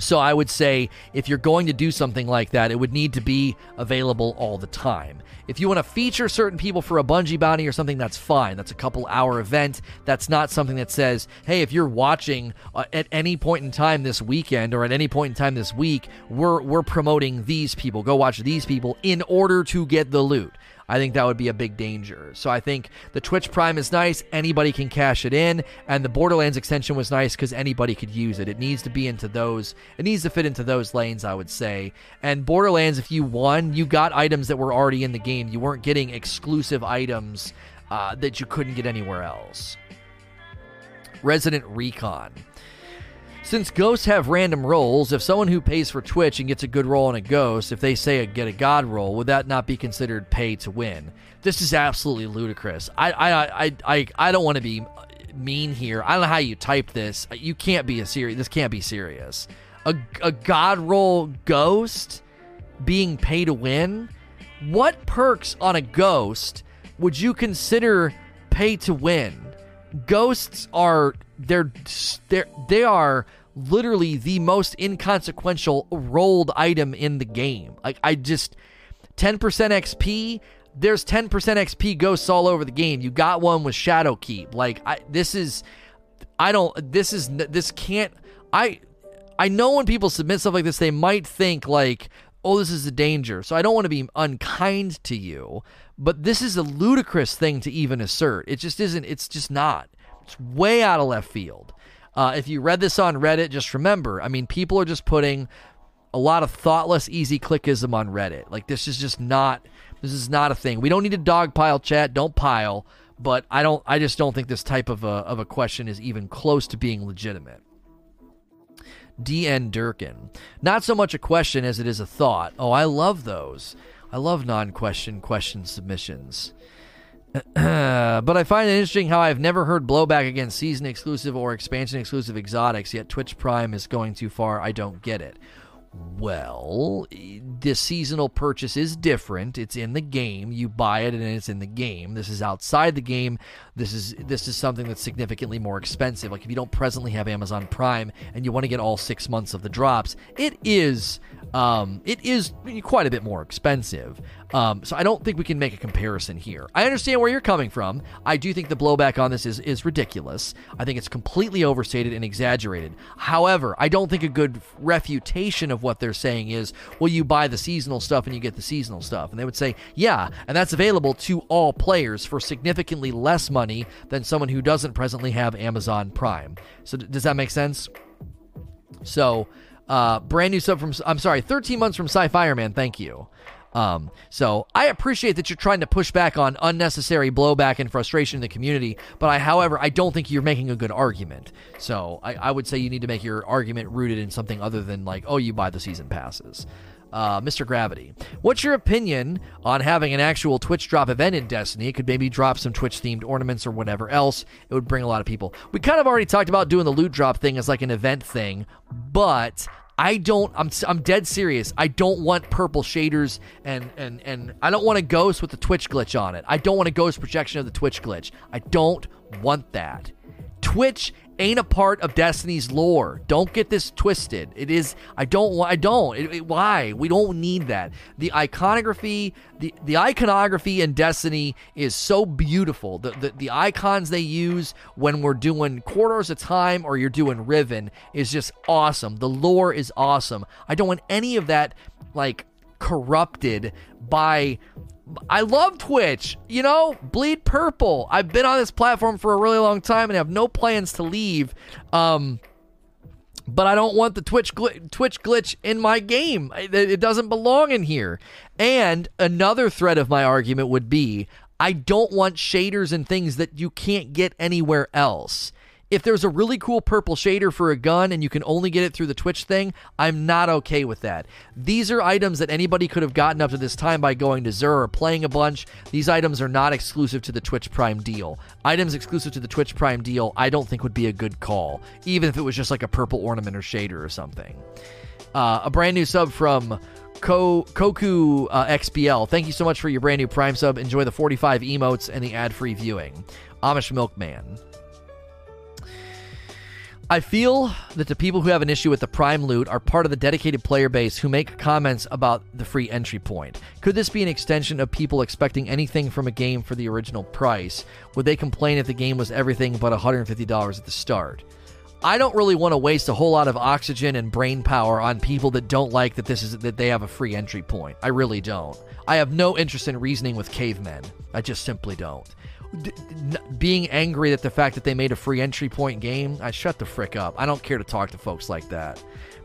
so I would say if you're going to do something like that, it would need to be available all the time. If you want to feature certain people for a Bungie bounty or something, that's fine. That's a couple hour event. That's not something that says, hey, if you're watching uh, at any point in time this weekend or at any point in time this week, we're we're promoting these people. Go watch these people in order to get the loot. I think that would be a big danger. So I think the Twitch Prime is nice. Anybody can cash it in. And the Borderlands extension was nice because anybody could use it. It needs to be into those, it needs to fit into those lanes, I would say. And Borderlands, if you won, you got items that were already in the game. You weren't getting exclusive items uh, that you couldn't get anywhere else. Resident Recon. Since ghosts have random rolls, if someone who pays for Twitch and gets a good roll on a ghost, if they say a, get a god roll, would that not be considered pay to win? This is absolutely ludicrous. I I I I, I don't want to be mean here. I don't know how you typed this. You can't be a serious. This can't be serious. A a god roll ghost being pay to win. What perks on a ghost would you consider pay to win? Ghosts are they're they're they are literally the most inconsequential rolled item in the game. Like I just 10% XP, there's 10% XP ghosts all over the game. You got one with Shadowkeep. Like I this is I don't this is this can't I I know when people submit stuff like this they might think like oh this is a danger. So I don't want to be unkind to you, but this is a ludicrous thing to even assert. It just isn't it's just not. It's way out of left field. Uh, if you read this on Reddit, just remember, I mean, people are just putting a lot of thoughtless, easy clickism on Reddit. Like this is just not this is not a thing. We don't need a dog pile chat. Don't pile. But I don't. I just don't think this type of a of a question is even close to being legitimate. D.N. Durkin. Not so much a question as it is a thought. Oh, I love those. I love non question question submissions. but I find it interesting how I've never heard blowback against season exclusive or expansion exclusive exotics, yet Twitch Prime is going too far. I don't get it. Well, the seasonal purchase is different. It's in the game. You buy it and it's in the game. This is outside the game. This is this is something that's significantly more expensive. Like if you don't presently have Amazon Prime and you want to get all 6 months of the drops, it is um, it is quite a bit more expensive. Um, so I don't think we can make a comparison here. I understand where you're coming from. I do think the blowback on this is, is ridiculous. I think it's completely overstated and exaggerated. However, I don't think a good refutation of what they're saying is, well, you buy the seasonal stuff and you get the seasonal stuff. And they would say, yeah, and that's available to all players for significantly less money than someone who doesn't presently have Amazon Prime. So does that make sense? So, uh, brand new sub from, I'm sorry, 13 months from Sci Fireman. Thank you. Um, so I appreciate that you're trying to push back on unnecessary blowback and frustration in the community, but I, however, I don't think you're making a good argument. So I, I would say you need to make your argument rooted in something other than like, oh, you buy the season passes. Uh, Mr. Gravity, what's your opinion on having an actual Twitch drop event in Destiny? It could maybe drop some Twitch themed ornaments or whatever else. It would bring a lot of people. We kind of already talked about doing the loot drop thing as like an event thing, but I don't. I'm I'm dead serious. I don't want purple shaders and and and I don't want a ghost with the Twitch glitch on it. I don't want a ghost projection of the Twitch glitch. I don't want that. Twitch ain't a part of Destiny's lore. Don't get this twisted. It is. I don't. I don't. It, it, why? We don't need that. The iconography, the the iconography in Destiny is so beautiful. The the, the icons they use when we're doing Corridors of Time or you're doing Riven is just awesome. The lore is awesome. I don't want any of that like corrupted by I love Twitch. You know, bleed purple. I've been on this platform for a really long time and have no plans to leave. Um, but I don't want the Twitch gl- Twitch glitch in my game. It, it doesn't belong in here. And another thread of my argument would be I don't want shaders and things that you can't get anywhere else if there's a really cool purple shader for a gun and you can only get it through the Twitch thing, I'm not okay with that. These are items that anybody could have gotten up to this time by going to Xur or playing a bunch. These items are not exclusive to the Twitch Prime deal. Items exclusive to the Twitch Prime deal, I don't think would be a good call, even if it was just like a purple ornament or shader or something. Uh, a brand new sub from Ko- Koku uh, XBL. Thank you so much for your brand new Prime sub. Enjoy the 45 emotes and the ad free viewing. Amish Milkman. I feel that the people who have an issue with the Prime loot are part of the dedicated player base who make comments about the free entry point. Could this be an extension of people expecting anything from a game for the original price? Would they complain if the game was everything but $150 at the start? I don't really want to waste a whole lot of oxygen and brain power on people that don't like that this is that they have a free entry point. I really don't. I have no interest in reasoning with cavemen. I just simply don't. Being angry at the fact that they made a free entry point game, I shut the frick up. I don't care to talk to folks like that.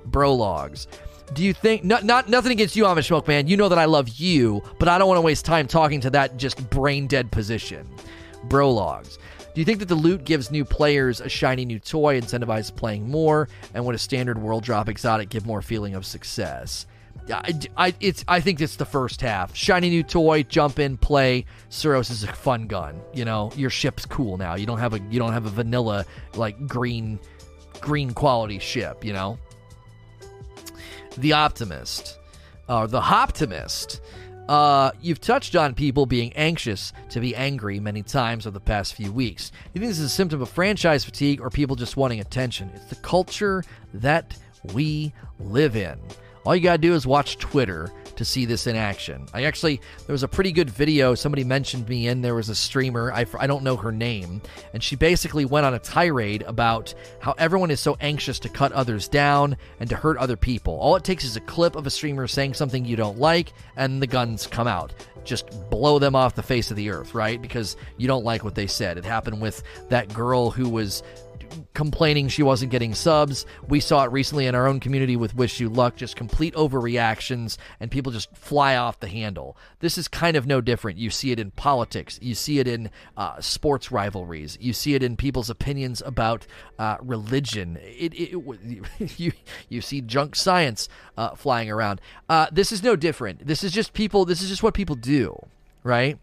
Brologs. Do you think not, not nothing against you, Amish Smoke Man? You know that I love you, but I don't want to waste time talking to that just brain dead position. Brologs. Do you think that the loot gives new players a shiny new toy, incentivizes playing more, and would a standard world drop exotic give more feeling of success? I, I, it's, I think it's the first half. Shiny new toy, jump in, play. Suros is a fun gun. You know, your ship's cool now. You don't have a you don't have a vanilla like green green quality ship. You know. The optimist, or the optimist. Uh, you've touched on people being anxious to be angry many times over the past few weeks. You think this is a symptom of franchise fatigue or people just wanting attention? It's the culture that we live in. All you gotta do is watch Twitter to see this in action. I actually, there was a pretty good video. Somebody mentioned me in. There was a streamer, I, I don't know her name, and she basically went on a tirade about how everyone is so anxious to cut others down and to hurt other people. All it takes is a clip of a streamer saying something you don't like, and the guns come out. Just blow them off the face of the earth, right? Because you don't like what they said. It happened with that girl who was complaining she wasn't getting subs. We saw it recently in our own community with Wish You Luck, just complete overreactions and people just fly off the handle. This is kind of no different. You see it in politics, you see it in uh, sports rivalries, you see it in people's opinions about uh, religion. It, it, you, you see junk science uh, flying around. Uh, this is no different. This is just people, this is just what people do, right?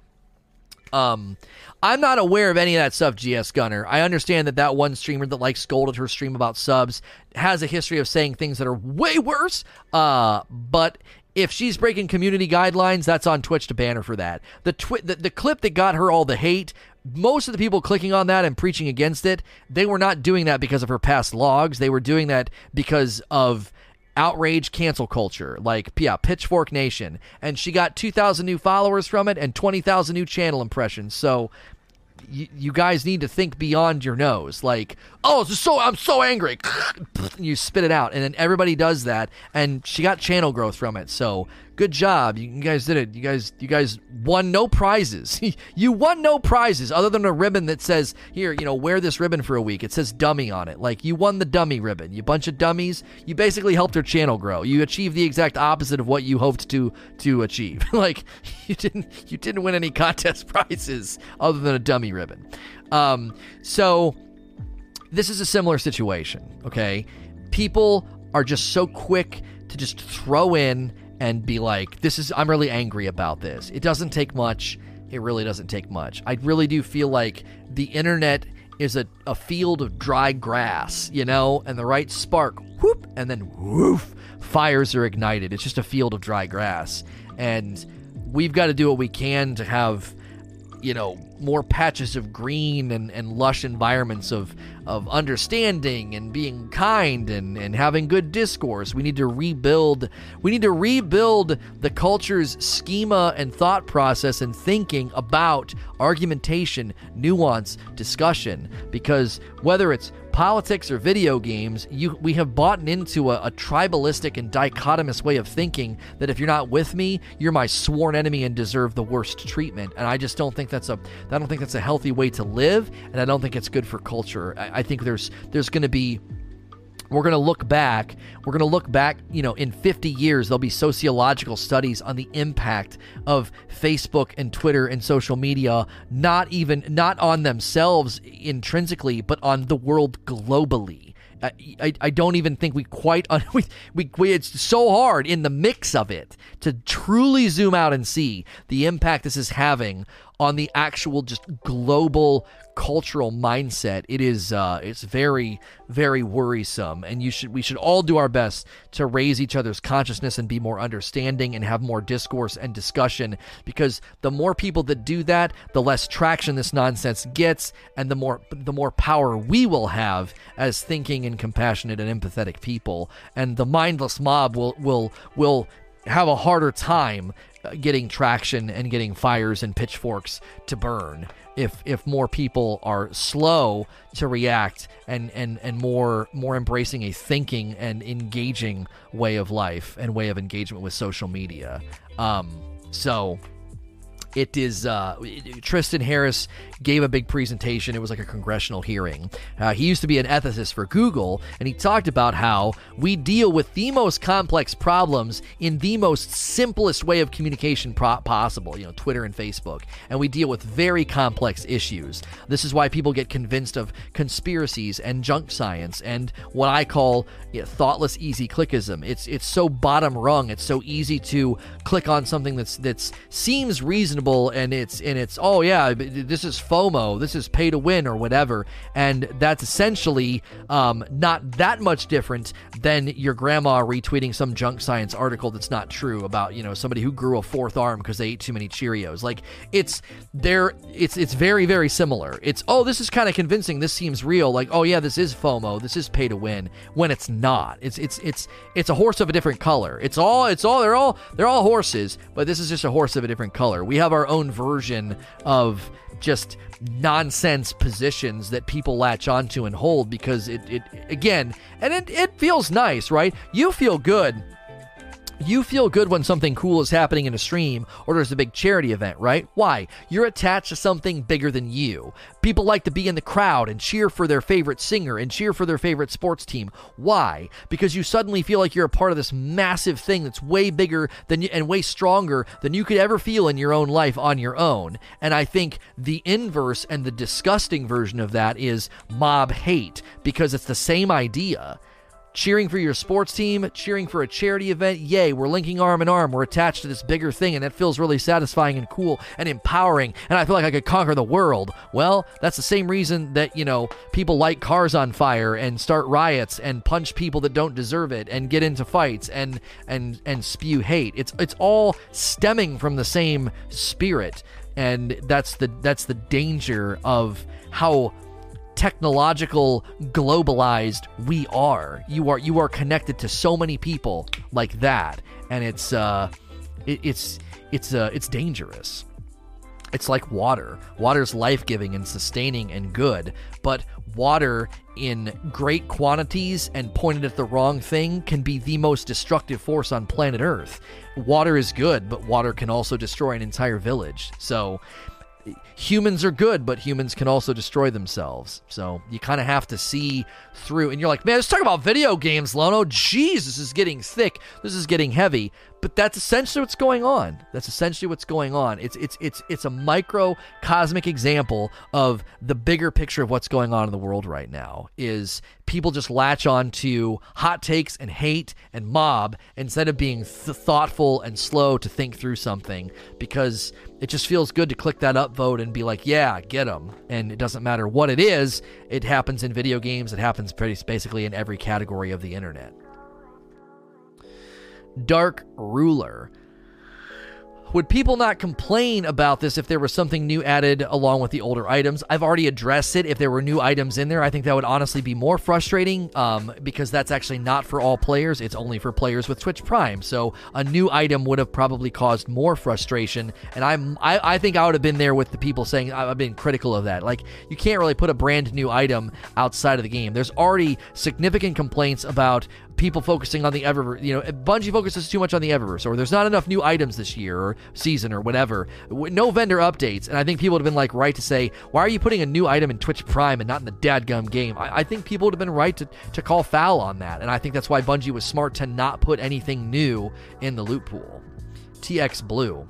Um, I'm not aware of any of that stuff, GS Gunner. I understand that that one streamer that like scolded her stream about subs has a history of saying things that are way worse. Uh, but if she's breaking community guidelines, that's on Twitch to ban her for that. The, twi- the the clip that got her all the hate, most of the people clicking on that and preaching against it, they were not doing that because of her past logs. They were doing that because of outrage cancel culture like yeah pitchfork nation. And she got 2000 new followers from it and 20000 new channel impressions. So you, you guys need to think beyond your nose. Like oh so i'm so angry. You spit it out. And then everybody does that. And she got channel growth from it. So good job. You guys did it. You guys you guys won no prizes. You won no prizes other than a ribbon that says here you know wear this ribbon for a week. It says dummy on it. Like you won the dummy ribbon. You bunch of dummies. You basically helped her channel grow. You achieved the exact opposite of what you hoped to to achieve. Like you didn't you didn't win any contest prizes other than a dummy ribbon. Um so this is a similar situation okay people are just so quick to just throw in and be like, this is, I'm really angry about this. It doesn't take much. It really doesn't take much. I really do feel like the internet is a, a field of dry grass, you know, and the right spark, whoop, and then woof, fires are ignited. It's just a field of dry grass. And we've got to do what we can to have you know more patches of green and, and lush environments of of understanding and being kind and, and having good discourse. We need to rebuild we need to rebuild the culture's schema and thought process and thinking about argumentation, nuance, discussion. Because whether it's politics or video games, you we have bought into a, a, tribalistic and dichotomous way of thinking that if you're not with me, you're my sworn enemy and deserve the worst treatment. And I just don't think that's a I don't think that's a healthy way to live, and I don't think it's good for culture. I, I think there's there's going to be we're going to look back. We're going to look back you know in 50 years there'll be sociological studies on the impact of facebook and twitter and social media not even not on themselves intrinsically but on the world globally. I, I, don't even think we quite we, we, we it's so hard in the mix of it to truly zoom out and see the impact this is having on the actual just global cultural mindset it is uh it's very very worrisome. And you should we should all do our best to raise each other's consciousness and be more understanding and have more discourse and discussion. Because the more people that do that the less traction this nonsense gets and the more the more power we will have as thinking and compassionate and empathetic people. And the mindless mob will will will have a harder time getting traction and getting fires and pitchforks to burn. If if more people are slow to react and and and more more embracing a thinking and engaging way of life and way of engagement with social media. Um so it is uh, Tristan Harris gave a big presentation. It was like a congressional hearing. Uh, he used to be an ethicist for Google, and he talked about how we deal with the most complex problems in the most simplest way of communication pro- possible, you know, Twitter and Facebook. And we deal with very complex issues. This is why people get convinced of conspiracies and junk science and what I call you know, thoughtless easy clickism. It's it's so bottom rung. It's so easy to click on something that's that's seems reasonable and it's and it's oh yeah, this is FOMO, this is pay to win or whatever. And that's essentially um, not that much different than your grandma retweeting some junk science article that's not true about, you know, somebody who grew a fourth arm because they ate too many Cheerios. Like it's there it's it's very, very similar. It's oh, this is kind of convincing, this seems real, like, oh yeah, this is FOMO, this is pay to win, when it's not. It's it's it's it's a horse of a different color. It's all it's all they're all they're all horses, but this is just a horse of a different color. We have our own version of just nonsense positions that people latch onto and hold because it, it again, and it, it feels nice, right? You feel good you feel good when something cool is happening in a stream or there's a big charity event, right? Why? You're attached to something bigger than you. People like to be in the crowd and cheer for their favorite singer and cheer for their favorite sports team. Why? Because you suddenly feel like you're a part of this massive thing that's way bigger than you and way stronger than you could ever feel in your own life on your own. And I think the inverse and the disgusting version of that is mob hate because it's the same idea cheering for your sports team, cheering for a charity event. Yay, we're linking arm in arm. We're attached to this bigger thing, and that feels really satisfying and cool and empowering. And I feel like I could conquer the world. Well, that's the same reason that, you know, people light cars on fire and start riots and punch people that don't deserve it and get into fights and and and spew hate. It's it's all stemming from the same spirit. And that's the that's the danger of how technological globalized we are. You are you are connected to so many people like that and it's uh it, it's it's uh it's dangerous. It's like water. Water's life-giving and sustaining and good but water in great quantities and pointed at the wrong thing can be the most destructive force on planet earth. Water is good but water can also destroy an entire village. So humans are good, but humans can also destroy themselves. So you kind of have to see through. And you're like, man, let's talk about video games, Lono. Jeez, this is getting thick. This is getting heavy. But that's essentially what's going on. That's essentially what's going on. It's it's it's it's a microcosmic example of the bigger picture of what's going on in the world right now. Is people just latch on to hot takes and hate and mob instead of being th- thoughtful and slow to think through something because it just feels good to click that upvote and be like, yeah, get them. And it doesn't matter what it is. It happens in video games. It happens basically in every category of the internet. Dark Ruler. Would people not complain about this if there was something new added along with the older items? I've already addressed it. If there were new items in there, I think that would honestly be more frustrating um, because that's actually not for all players. It's only for players with Twitch Prime. So a new item would have probably caused more frustration. And I'm, I, I think I would have been there with the people saying I've been critical of that. Like you can't really put a brand new item outside of the game. There's already significant complaints about people focusing on the Eververse. You know, Bungie focuses too much on the Eververse, or there's not enough new items this year or season or whatever. No vendor updates, and I think people would have been like right to say, why are you putting a new item in Twitch Prime and not in the dadgum game? I, I think people would have been right to, to call foul on that, and I think that's why Bungie was smart to not put anything new in the loot pool. TX Blue.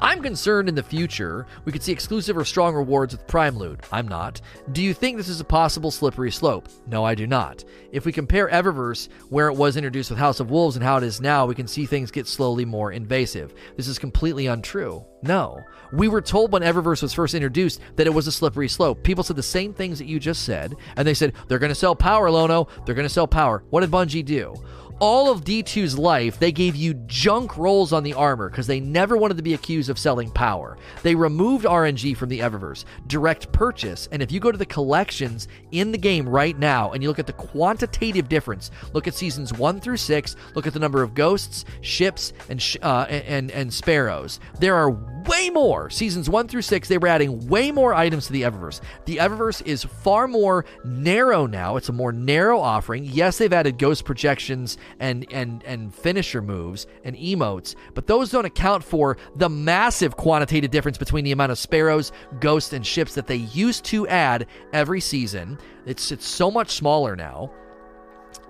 I'm concerned in the future we could see exclusive or strong rewards with Prime Loot. I'm not. Do you think this is a possible slippery slope? No, I do not. If we compare Eververse, where it was introduced with House of Wolves, and how it is now, we can see things get slowly more invasive. This is completely untrue. No. We were told when Eververse was first introduced that it was a slippery slope. People said the same things that you just said, and they said, they're going to sell power, Lono. They're going to sell power. What did Bungie do? All of D2's life, they gave you junk rolls on the armor because they never wanted to be accused of selling power. They removed RNG from the Eververse, direct purchase, and if you go to the collections in the game right now and you look at the quantitative difference, look at seasons 1 through 6, look at the number of ghosts, ships, and sh- uh, and and sparrows. There are way more. Seasons 1 through 6, they were adding way more items to the Eververse. The Eververse is far more narrow now. It's a more narrow offering. Yes, they've added ghost projections and and and finisher moves and emotes, but those don't account for the massive quantitative difference between the amount of sparrows, ghosts, and ships that they used to add every season. It's it's so much smaller now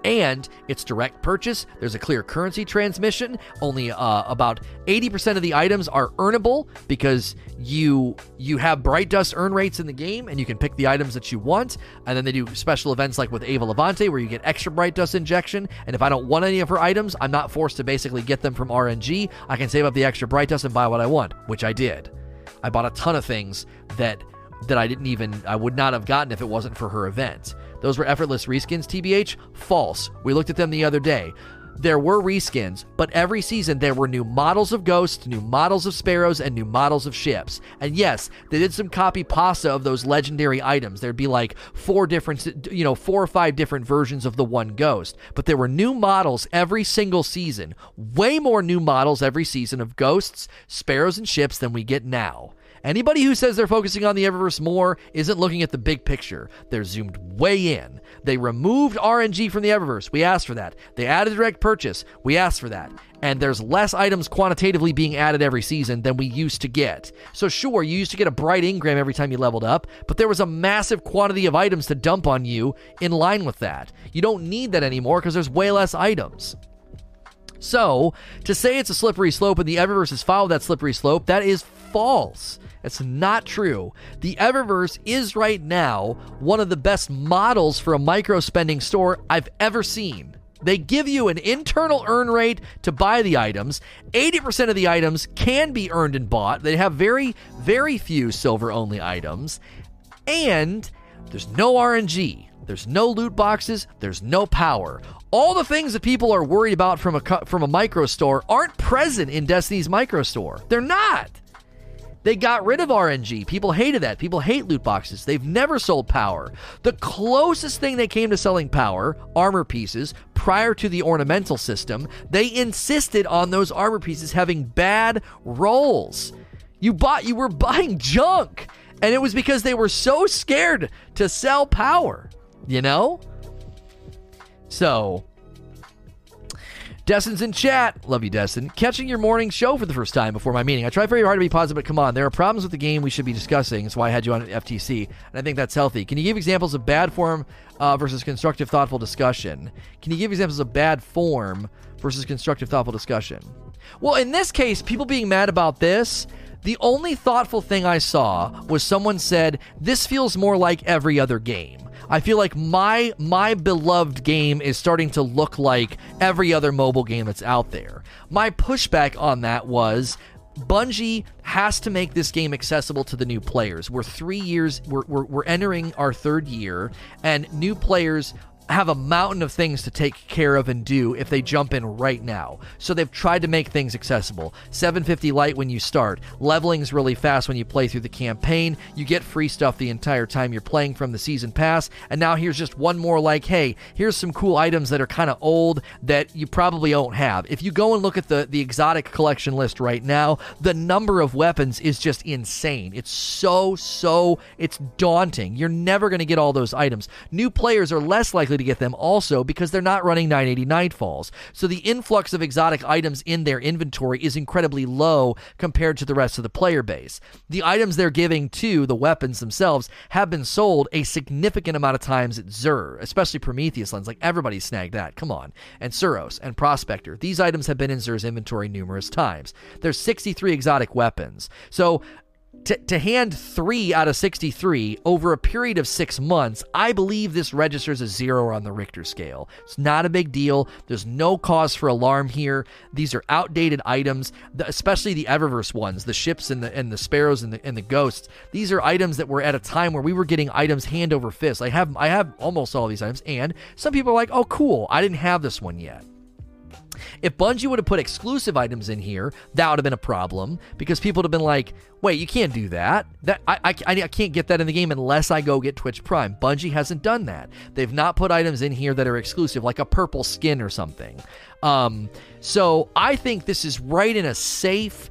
and it's direct purchase. There's a clear currency transmission. Only uh, about 80% of the items are earnable because you you have bright dust earn rates in the game, and you can pick the items that you want. And then they do special events like with Eva Levante, where you get extra bright dust injection. And if I don't want any of her items, I'm not forced to basically get them from RNG. I can save up the extra bright dust and buy what I want, which I did. I bought a ton of things that that I didn't even I would not have gotten if it wasn't for her event. Those were effortless reskins, TBH? False. We looked at them the other day. There were reskins, but every season there were new models of ghosts, new models of sparrows, and new models of ships. And yes, they did some copy pasta of those legendary items. There'd be like four different, you know, four or five different versions of the one ghost. But there were new models every single season. Way more new models every season of ghosts, sparrows, and ships than we get now. Anybody who says they're focusing on the Eververse more isn't looking at the big picture. They're zoomed way in. They removed RNG from the Eververse. We asked for that. They added direct purchase. We asked for that. And there's less items quantitatively being added every season than we used to get. So, sure, you used to get a bright engram every time you leveled up, but there was a massive quantity of items to dump on you in line with that. You don't need that anymore because there's way less items. So, to say it's a slippery slope and the Eververse has followed that slippery slope, that is false. It's not true. The Eververse is right now one of the best models for a micro spending store I've ever seen. They give you an internal earn rate to buy the items. 80% of the items can be earned and bought. They have very, very few silver only items. And there's no RNG. There's no loot boxes. There's no power. All the things that people are worried about from a from a micro store aren't present in Destiny's micro store. They're not. They got rid of RNG. People hated that. People hate loot boxes. They've never sold power. The closest thing they came to selling power, armor pieces, prior to the ornamental system, they insisted on those armor pieces having bad rolls. You bought you were buying junk. And it was because they were so scared to sell power, you know? So, Destin's in chat. Love you, Destin. Catching your morning show for the first time before my meeting. I try very hard to be positive, but come on. There are problems with the game we should be discussing. That's why I had you on FTC, and I think that's healthy. Can you give examples of bad form uh, versus constructive, thoughtful discussion? Can you give examples of bad form versus constructive, thoughtful discussion? Well, in this case, people being mad about this, the only thoughtful thing I saw was someone said, This feels more like every other game. I feel like my my beloved game is starting to look like every other mobile game that's out there. My pushback on that was Bungie has to make this game accessible to the new players. We're three years, we're, we're, we're entering our third year, and new players have a mountain of things to take care of and do if they jump in right now. So they've tried to make things accessible. 750 light when you start. Leveling's really fast when you play through the campaign. You get free stuff the entire time you're playing from the season pass. And now here's just one more like, hey, here's some cool items that are kind of old that you probably don't have. If you go and look at the the exotic collection list right now, the number of weapons is just insane. It's so so it's daunting. You're never going to get all those items. New players are less likely likely to get them also because they're not running 980 Nightfalls. So the influx of exotic items in their inventory is incredibly low compared to the rest of the player base. The items they're giving to the weapons themselves have been sold a significant amount of times at Xur, especially Prometheus lens. Like everybody snagged that. Come on. And Suros and Prospector. These items have been in Xur's inventory numerous times. There's 63 exotic weapons. So to, to hand three out of 63 over a period of six months, I believe this registers a zero on the Richter scale. It's not a big deal. There's no cause for alarm here. These are outdated items, especially the Eververse ones, the ships and the and the sparrows and the and the ghosts. These are items that were at a time where we were getting items hand over fist. I have I have almost all these items, and some people are like, "Oh, cool! I didn't have this one yet." If Bungie would have put exclusive items in here, that would have been a problem because people would have been like, "Wait, you can't do that. That I, I, I can't get that in the game unless I go get Twitch Prime." Bungie hasn't done that. They've not put items in here that are exclusive, like a purple skin or something. Um, so I think this is right in a safe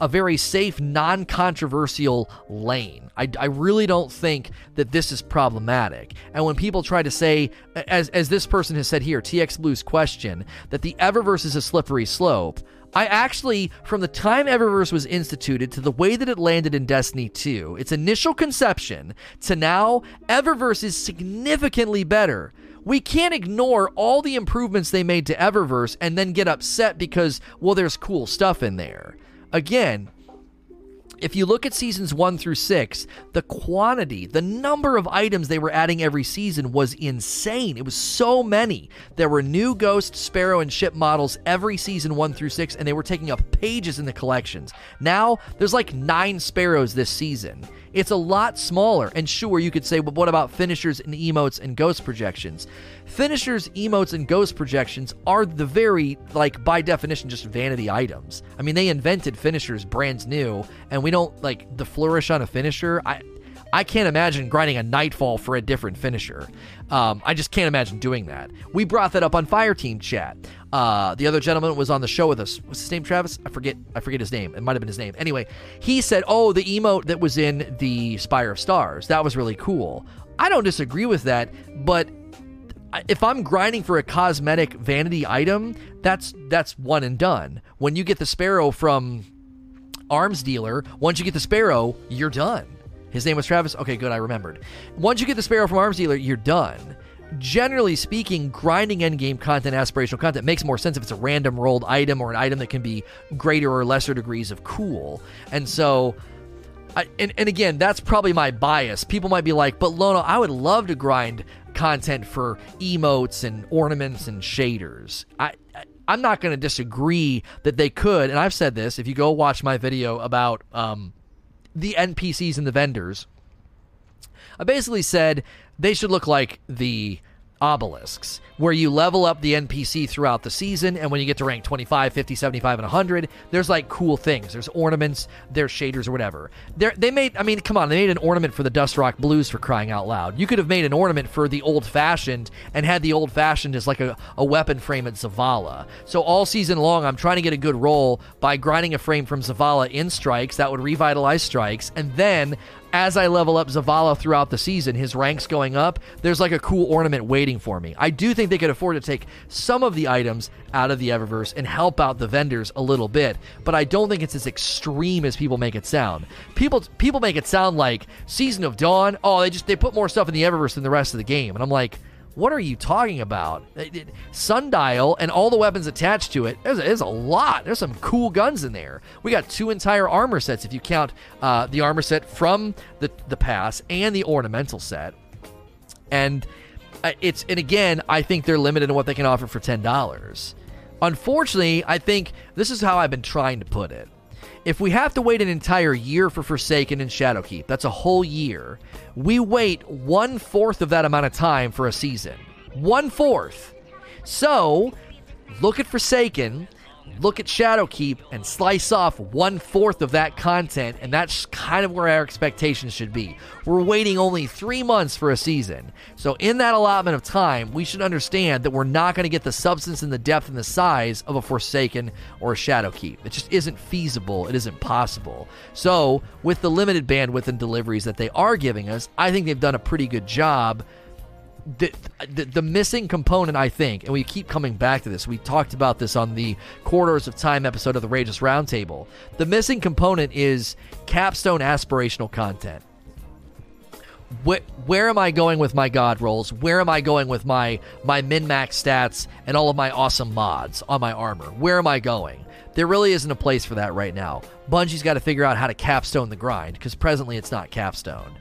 a very safe, non controversial lane. I, I, really don't think that this is problematic. And when people try to say, as, as this person has said here, TX Blue's question, that the Eververse is a slippery slope, I actually, from the time Eververse was instituted to the way that it landed in Destiny 2, its initial conception to now, Eververse is significantly better. We can't ignore all the improvements they made to Eververse and then get upset because, well, there's cool stuff in there again, if you look at seasons one through six, the quantity, the number of items they were adding every season was insane. It was so many. There were new Ghost, Sparrow, and Ship models every season one through six, and they were taking up pages in the collections. Now, there's like nine Sparrows this season. It's a lot smaller. And sure, you could say, but what about finishers and emotes and ghost projections? Finishers, emotes, and ghost projections are the very, like, by definition, just vanity items. I mean, they invented finishers brand new, and we don't, like, the flourish on a finisher. I. I can't imagine grinding a Nightfall for a different finisher. Um, I just can't imagine doing that. We brought that up on Fire Team chat. Uh, the other gentleman was on the show with us. What's his name? Travis? I forget. I forget his name. It might have been his name. Anyway, he said, "Oh, the emote that was in the Spire of Stars. That was really cool." I don't disagree with that, but if I'm grinding for a cosmetic vanity item, that's that's one and done. When you get the sparrow from arms dealer, once you get the sparrow, you're done. His name was Travis. Okay, good. I remembered. Once you get the Sparrow from Arms Dealer, you're done. Generally speaking, grinding endgame content, aspirational content makes more sense if it's a random rolled item or an item that can be greater or lesser degrees of cool. And so, I, and, and again, that's probably my bias. People might be like, but Lono, I would love to grind content for emotes and ornaments and shaders. I, I I'm not going to disagree that they could, and I've said this. If you go watch my video about um, the NPCs and the vendors. I basically said they should look like the obelisks, where you level up the NPC throughout the season, and when you get to rank 25, 50, 75, and 100, there's like cool things. There's ornaments, there's shaders or whatever. They're, they made, I mean, come on, they made an ornament for the Dustrock Blues for crying out loud. You could have made an ornament for the Old Fashioned and had the Old Fashioned as like a, a weapon frame at Zavala. So all season long, I'm trying to get a good roll by grinding a frame from Zavala in strikes that would revitalize strikes, and then as I level up Zavala throughout the season, his ranks going up, there's like a cool ornament waiting for me. I do think they could afford to take some of the items out of the Eververse and help out the vendors a little bit, but I don't think it's as extreme as people make it sound. People people make it sound like Season of Dawn, oh, they just they put more stuff in the Eververse than the rest of the game. And I'm like, what are you talking about? Sundial and all the weapons attached to it. There's there's a lot. There's some cool guns in there. We got two entire armor sets if you count uh, the armor set from the the pass and the ornamental set. And uh, it's and again, I think they're limited in what they can offer for ten dollars. Unfortunately, I think this is how I've been trying to put it. If we have to wait an entire year for Forsaken and Shadowkeep, that's a whole year. We wait one fourth of that amount of time for a season. One fourth. So, look at Forsaken, look at Shadowkeep and slice off one fourth of that content, and that's kind of where our expectations should be. We're waiting only three months for a season. So, in that allotment of time, we should understand that we're not going to get the substance and the depth and the size of a Forsaken or a Shadowkeep. It just isn't feasible, it isn't possible. So, with the limited bandwidth and deliveries that they are giving us, I think they've done a pretty good job the, the, the, missing component, I think, and we keep coming back to this. We talked about this on the Corridors of Time episode of the Rageous Roundtable. The missing component is capstone aspirational content. Where, where am I going with my god rolls? Where am I going with my my min max stats and all of my awesome mods on my armor? Where am I going? There really isn't a place for that right now. Bungie's got to figure out how to capstone the grind because presently it's not capstone.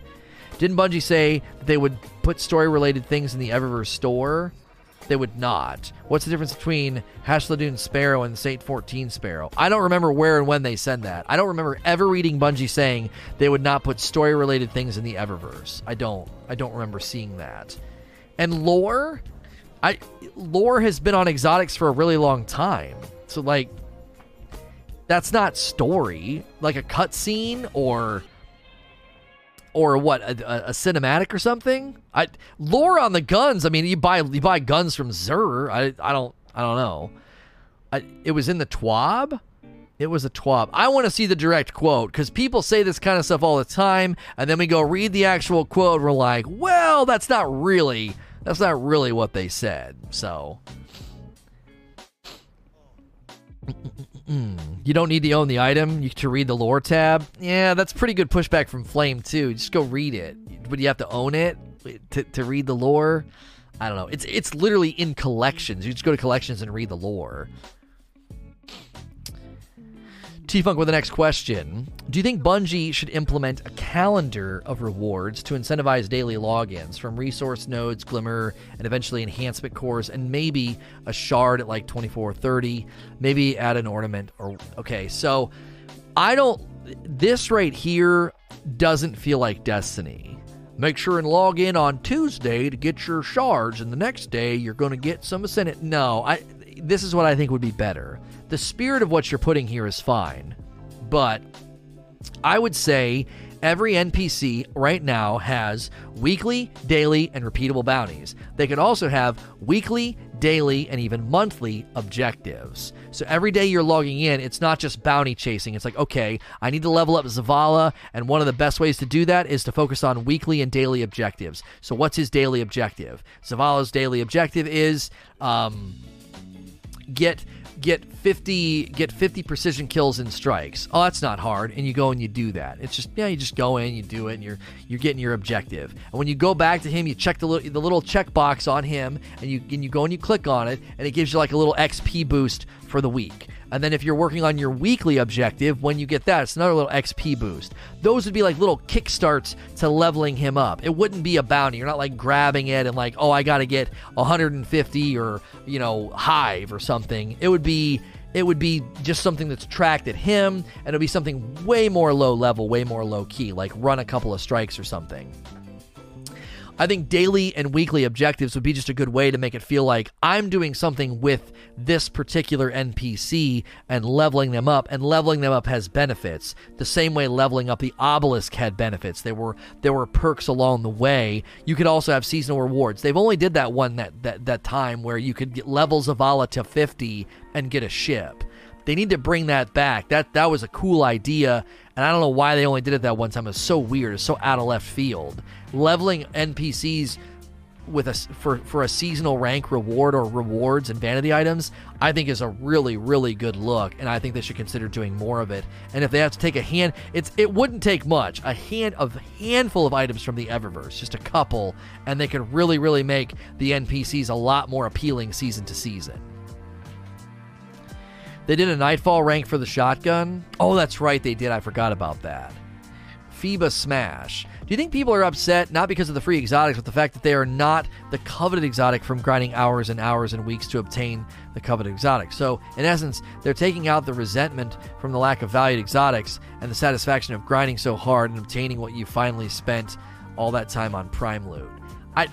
Didn't Bungie say that they would put story related things in the Eververse store? They would not. What's the difference between Hashladun Sparrow and Saint 14 Sparrow? I don't remember where and when they said that. I don't remember ever reading Bungie saying they would not put story related things in the Eververse. I don't. I don't remember seeing that. And lore? I lore has been on exotics for a really long time. So like that's not story. Like a cutscene or or what a, a, cinematic or something. I lore on the guns. I mean, you buy you buy guns from Xur. I I don't I don't know. I, it was in the TWAB. It was a TWAB. I want to see the direct quote because people say this kind of stuff all the time, and then we go read the actual quote. We're like, well, that's not really that's not really what they said. So. Mm. You don't need to own the item you, to read the lore tab. Yeah, that's pretty good pushback from Flame too. Just go read it, but you have to own it to, to read the lore. I don't know. It's it's literally in collections. You just go to collections and read the lore. T Funk with the next question. Do you think Bungie should implement a calendar of rewards to incentivize daily logins from resource nodes, Glimmer, and eventually enhancement cores, and maybe a shard at like 24 30? Maybe add an ornament or. Okay, so I don't. This right here doesn't feel like Destiny. Make sure and log in on Tuesday to get your shards, and the next day you're going to get some ascendant. No, I. This is what I think would be better the spirit of what you're putting here is fine, but I would say every NPC right now has weekly, daily, and repeatable bounties. They could also have weekly, daily, and even monthly objectives. So every day you're logging in, it's not just bounty chasing. It's like, okay, I need to level up Zavala, and one of the best ways to do that is to focus on weekly and daily objectives. So what's his daily objective? Zavala's daily objective is um, get get 50 get 50 precision kills and strikes. Oh, that's not hard. And you go and you do that. It's just yeah, you just go in, you do it, and you're you're getting your objective. And when you go back to him, you check the little the little check box on him, and you and you go and you click on it, and it gives you like a little XP boost for the week. And then if you're working on your weekly objective, when you get that, it's another little XP boost. Those would be like little kickstarts to leveling him up. It wouldn't be a bounty. You're not like grabbing it and like, oh, I got to get 150 or, you know, hive or something. It would be it would be just something that's tracked at him and it'll be something way more low level, way more low key, like run a couple of strikes or something. I think daily and weekly objectives would be just a good way to make it feel like I'm doing something with this particular NPC and leveling them up, and leveling them up has benefits. The same way leveling up the obelisk had benefits. There were there were perks along the way. You could also have seasonal rewards. They've only did that one that that, that time where you could get levels of Zavala to 50 and get a ship. They need to bring that back. That that was a cool idea, and I don't know why they only did it that one time. It's so weird. It's so out of left field leveling NPCs with a for for a seasonal rank reward or rewards and vanity items, I think is a really really good look, and I think they should consider doing more of it. And if they have to take a hand, it's it wouldn't take much, a hand of handful of items from the Eververse, just a couple, and they could really really make the NPCs a lot more appealing season to season. They did a Nightfall rank for the shotgun. Oh, that's right, they did. I forgot about that. FIBA Smash. Do you think people are upset not because of the free exotics, but the fact that they are not the coveted exotic from grinding hours and hours and weeks to obtain the coveted exotic? So, in essence, they're taking out the resentment from the lack of valued exotics and the satisfaction of grinding so hard and obtaining what you finally spent all that time on prime loot. I.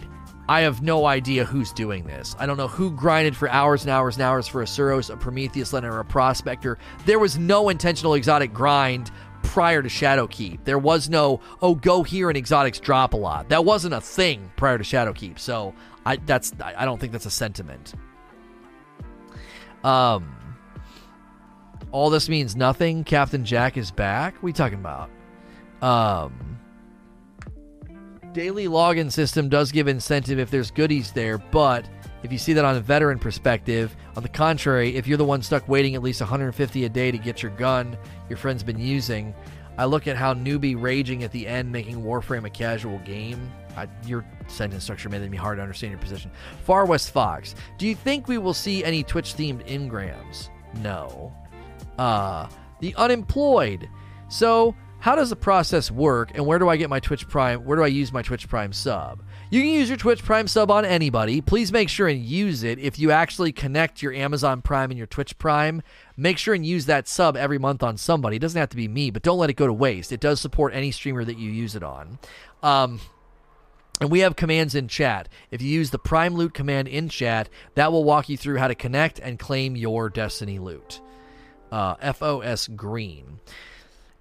I have no idea who's doing this. I don't know who grinded for hours and hours and hours for a Suros, a Prometheus Lens, or a Prospector. There was no intentional exotic grind prior to Shadowkeep. There was no, oh, go here and exotics drop a lot. That wasn't a thing prior to Shadowkeep. So I that's I don't think that's a sentiment. Um all this means nothing. Captain Jack is back. You talking about? Um Daily login system does give incentive if there's goodies there, but if you see that on a veteran perspective, on the contrary, if you're the one stuck waiting at least 150 a day to get your gun your friend's been using, I look at how newbie raging at the end, making Warframe a casual game. I, your sentence structure made it be hard to understand your position. Far West Fox, do you think we will see any Twitch themed engrams? No. Uh, the unemployed. So, how does the process work, and where do I get my Twitch Prime? Where do I use my Twitch Prime sub? You can use your Twitch Prime sub on anybody. Please make sure and use it. If you actually connect your Amazon Prime and your Twitch Prime, make sure and use that sub every month on somebody. It doesn't have to be me, but don't let it go to waste. It does support any streamer that you use it on. Um, And we have commands in chat. If you use the Prime Loot command in chat, that will walk you through how to connect and claim your Destiny loot. Uh, FOS Green.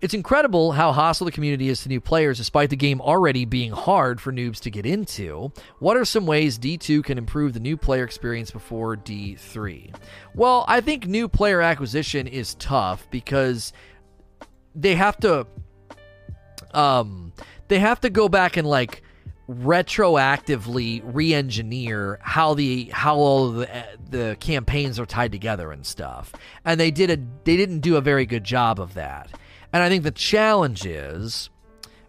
It's incredible how hostile the community is to new players despite the game already being hard for noobs to get into. What are some ways D2 can improve the new player experience before D3? Well, I think new player acquisition is tough because they have to um they have to go back and like retroactively re-engineer how the how all the the campaigns are tied together and stuff. And they did a they didn't do a very good job of that. And I think the challenge is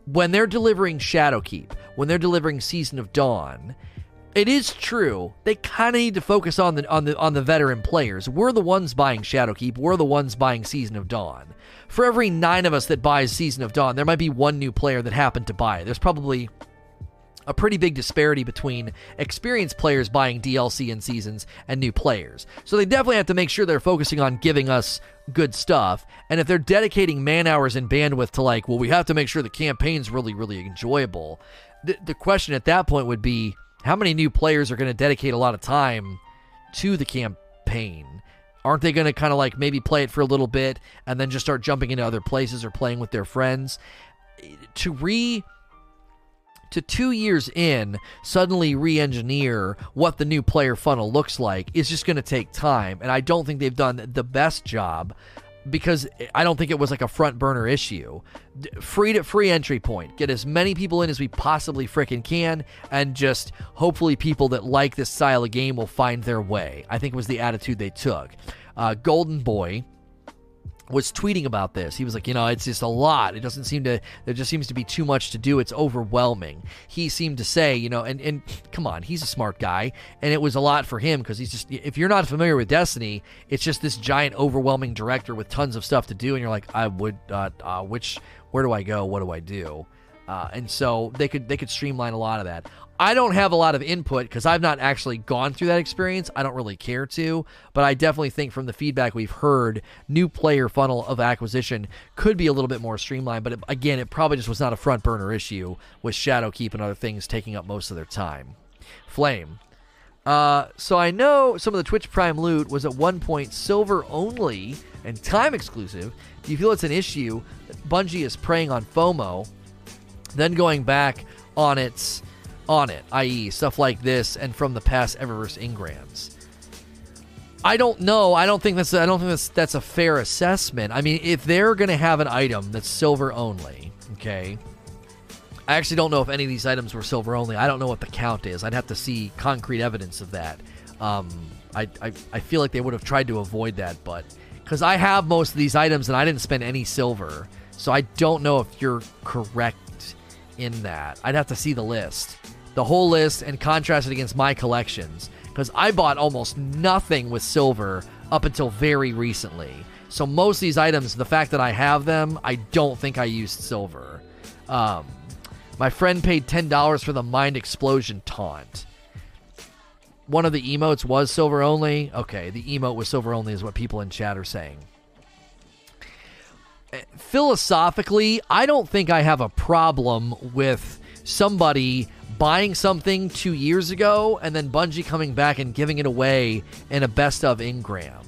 when they're delivering Shadowkeep, when they're delivering Season of Dawn, it is true they kind of need to focus on the on the on the veteran players. We're the ones buying Shadowkeep. We're the ones buying Season of Dawn. For every nine of us that buys Season of Dawn, there might be one new player that happened to buy it. There's probably a pretty big disparity between experienced players buying DLC and seasons and new players. So they definitely have to make sure they're focusing on giving us good stuff. And if they're dedicating man hours and bandwidth to like, well, we have to make sure the campaign's really, really enjoyable. The, the question at that point would be how many new players are going to dedicate a lot of time to the campaign? Aren't they going to kind of like maybe play it for a little bit and then just start jumping into other places or playing with their friends? To re to two years in suddenly re-engineer what the new player funnel looks like is just going to take time. And i don't think they've done the best job because i don't think it was like a front burner issue. Free to free entry point. Get as many people in as we possibly freaking can and just hopefully people that like this style of game will find their way i think was the attitude they took. Uh, golden boy was tweeting about this. He was like, you know, it's just a lot. It doesn't seem to there just seems to be too much to do. It's overwhelming. He seemed to say, you know, and and come on, he's a smart guy, and it was a lot for him because he's just if you're not familiar with Destiny, it's just this giant overwhelming director with tons of stuff to do and you're like, I would uh, uh which where do I go? What do I do? Uh, and so they could they could streamline a lot of that. I don't have a lot of input because I've not actually gone through that experience. I don't really care to, but I definitely think from the feedback we've heard, new player funnel of acquisition could be a little bit more streamlined. But it, again, it probably just was not a front burner issue with Shadowkeep and other things taking up most of their time. Flame. Uh, so I know some of the Twitch Prime loot was at one point silver only and time exclusive. Do you feel it's an issue that Bungie is preying on FOMO, then going back on its on it, i.e., stuff like this and from the past Eververse Engrams. I don't know. I don't think that's. I don't think that's that's a fair assessment. I mean, if they're going to have an item that's silver only, okay. I actually don't know if any of these items were silver only. I don't know what the count is. I'd have to see concrete evidence of that. Um, I, I I feel like they would have tried to avoid that, but because I have most of these items and I didn't spend any silver, so I don't know if you're correct in that. I'd have to see the list the whole list and contrast it against my collections because I bought almost nothing with silver up until very recently. So most of these items, the fact that I have them, I don't think I used silver. Um, my friend paid ten dollars for the mind explosion taunt. One of the emotes was silver only. Okay, the emote was silver only, is what people in chat are saying. Philosophically, I don't think I have a problem with somebody buying something two years ago and then Bungie coming back and giving it away in a best of Engram.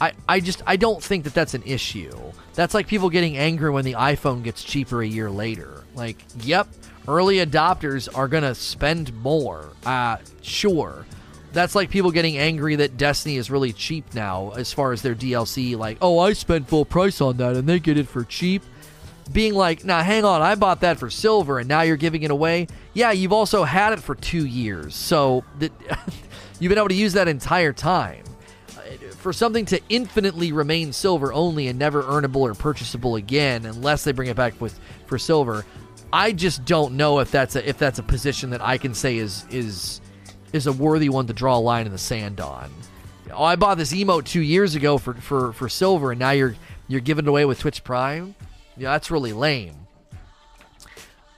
I, I just I don't think that that's an issue. That's like people getting angry when the iPhone gets cheaper a year later. Like, yep, early adopters are gonna spend more. Uh, sure. That's like people getting angry that Destiny is really cheap now as far as their DLC. Like, oh, I spent full price on that and they get it for cheap being like, now hang on, I bought that for silver and now you're giving it away. Yeah, you've also had it for two years. So that you've been able to use that entire time. Uh, for something to infinitely remain silver only and never earnable or purchasable again, unless they bring it back with for silver, I just don't know if that's a if that's a position that I can say is is is a worthy one to draw a line in the sand on. Oh, I bought this emote two years ago for, for, for silver, and now you're you're giving it away with Twitch Prime. Yeah, that's really lame.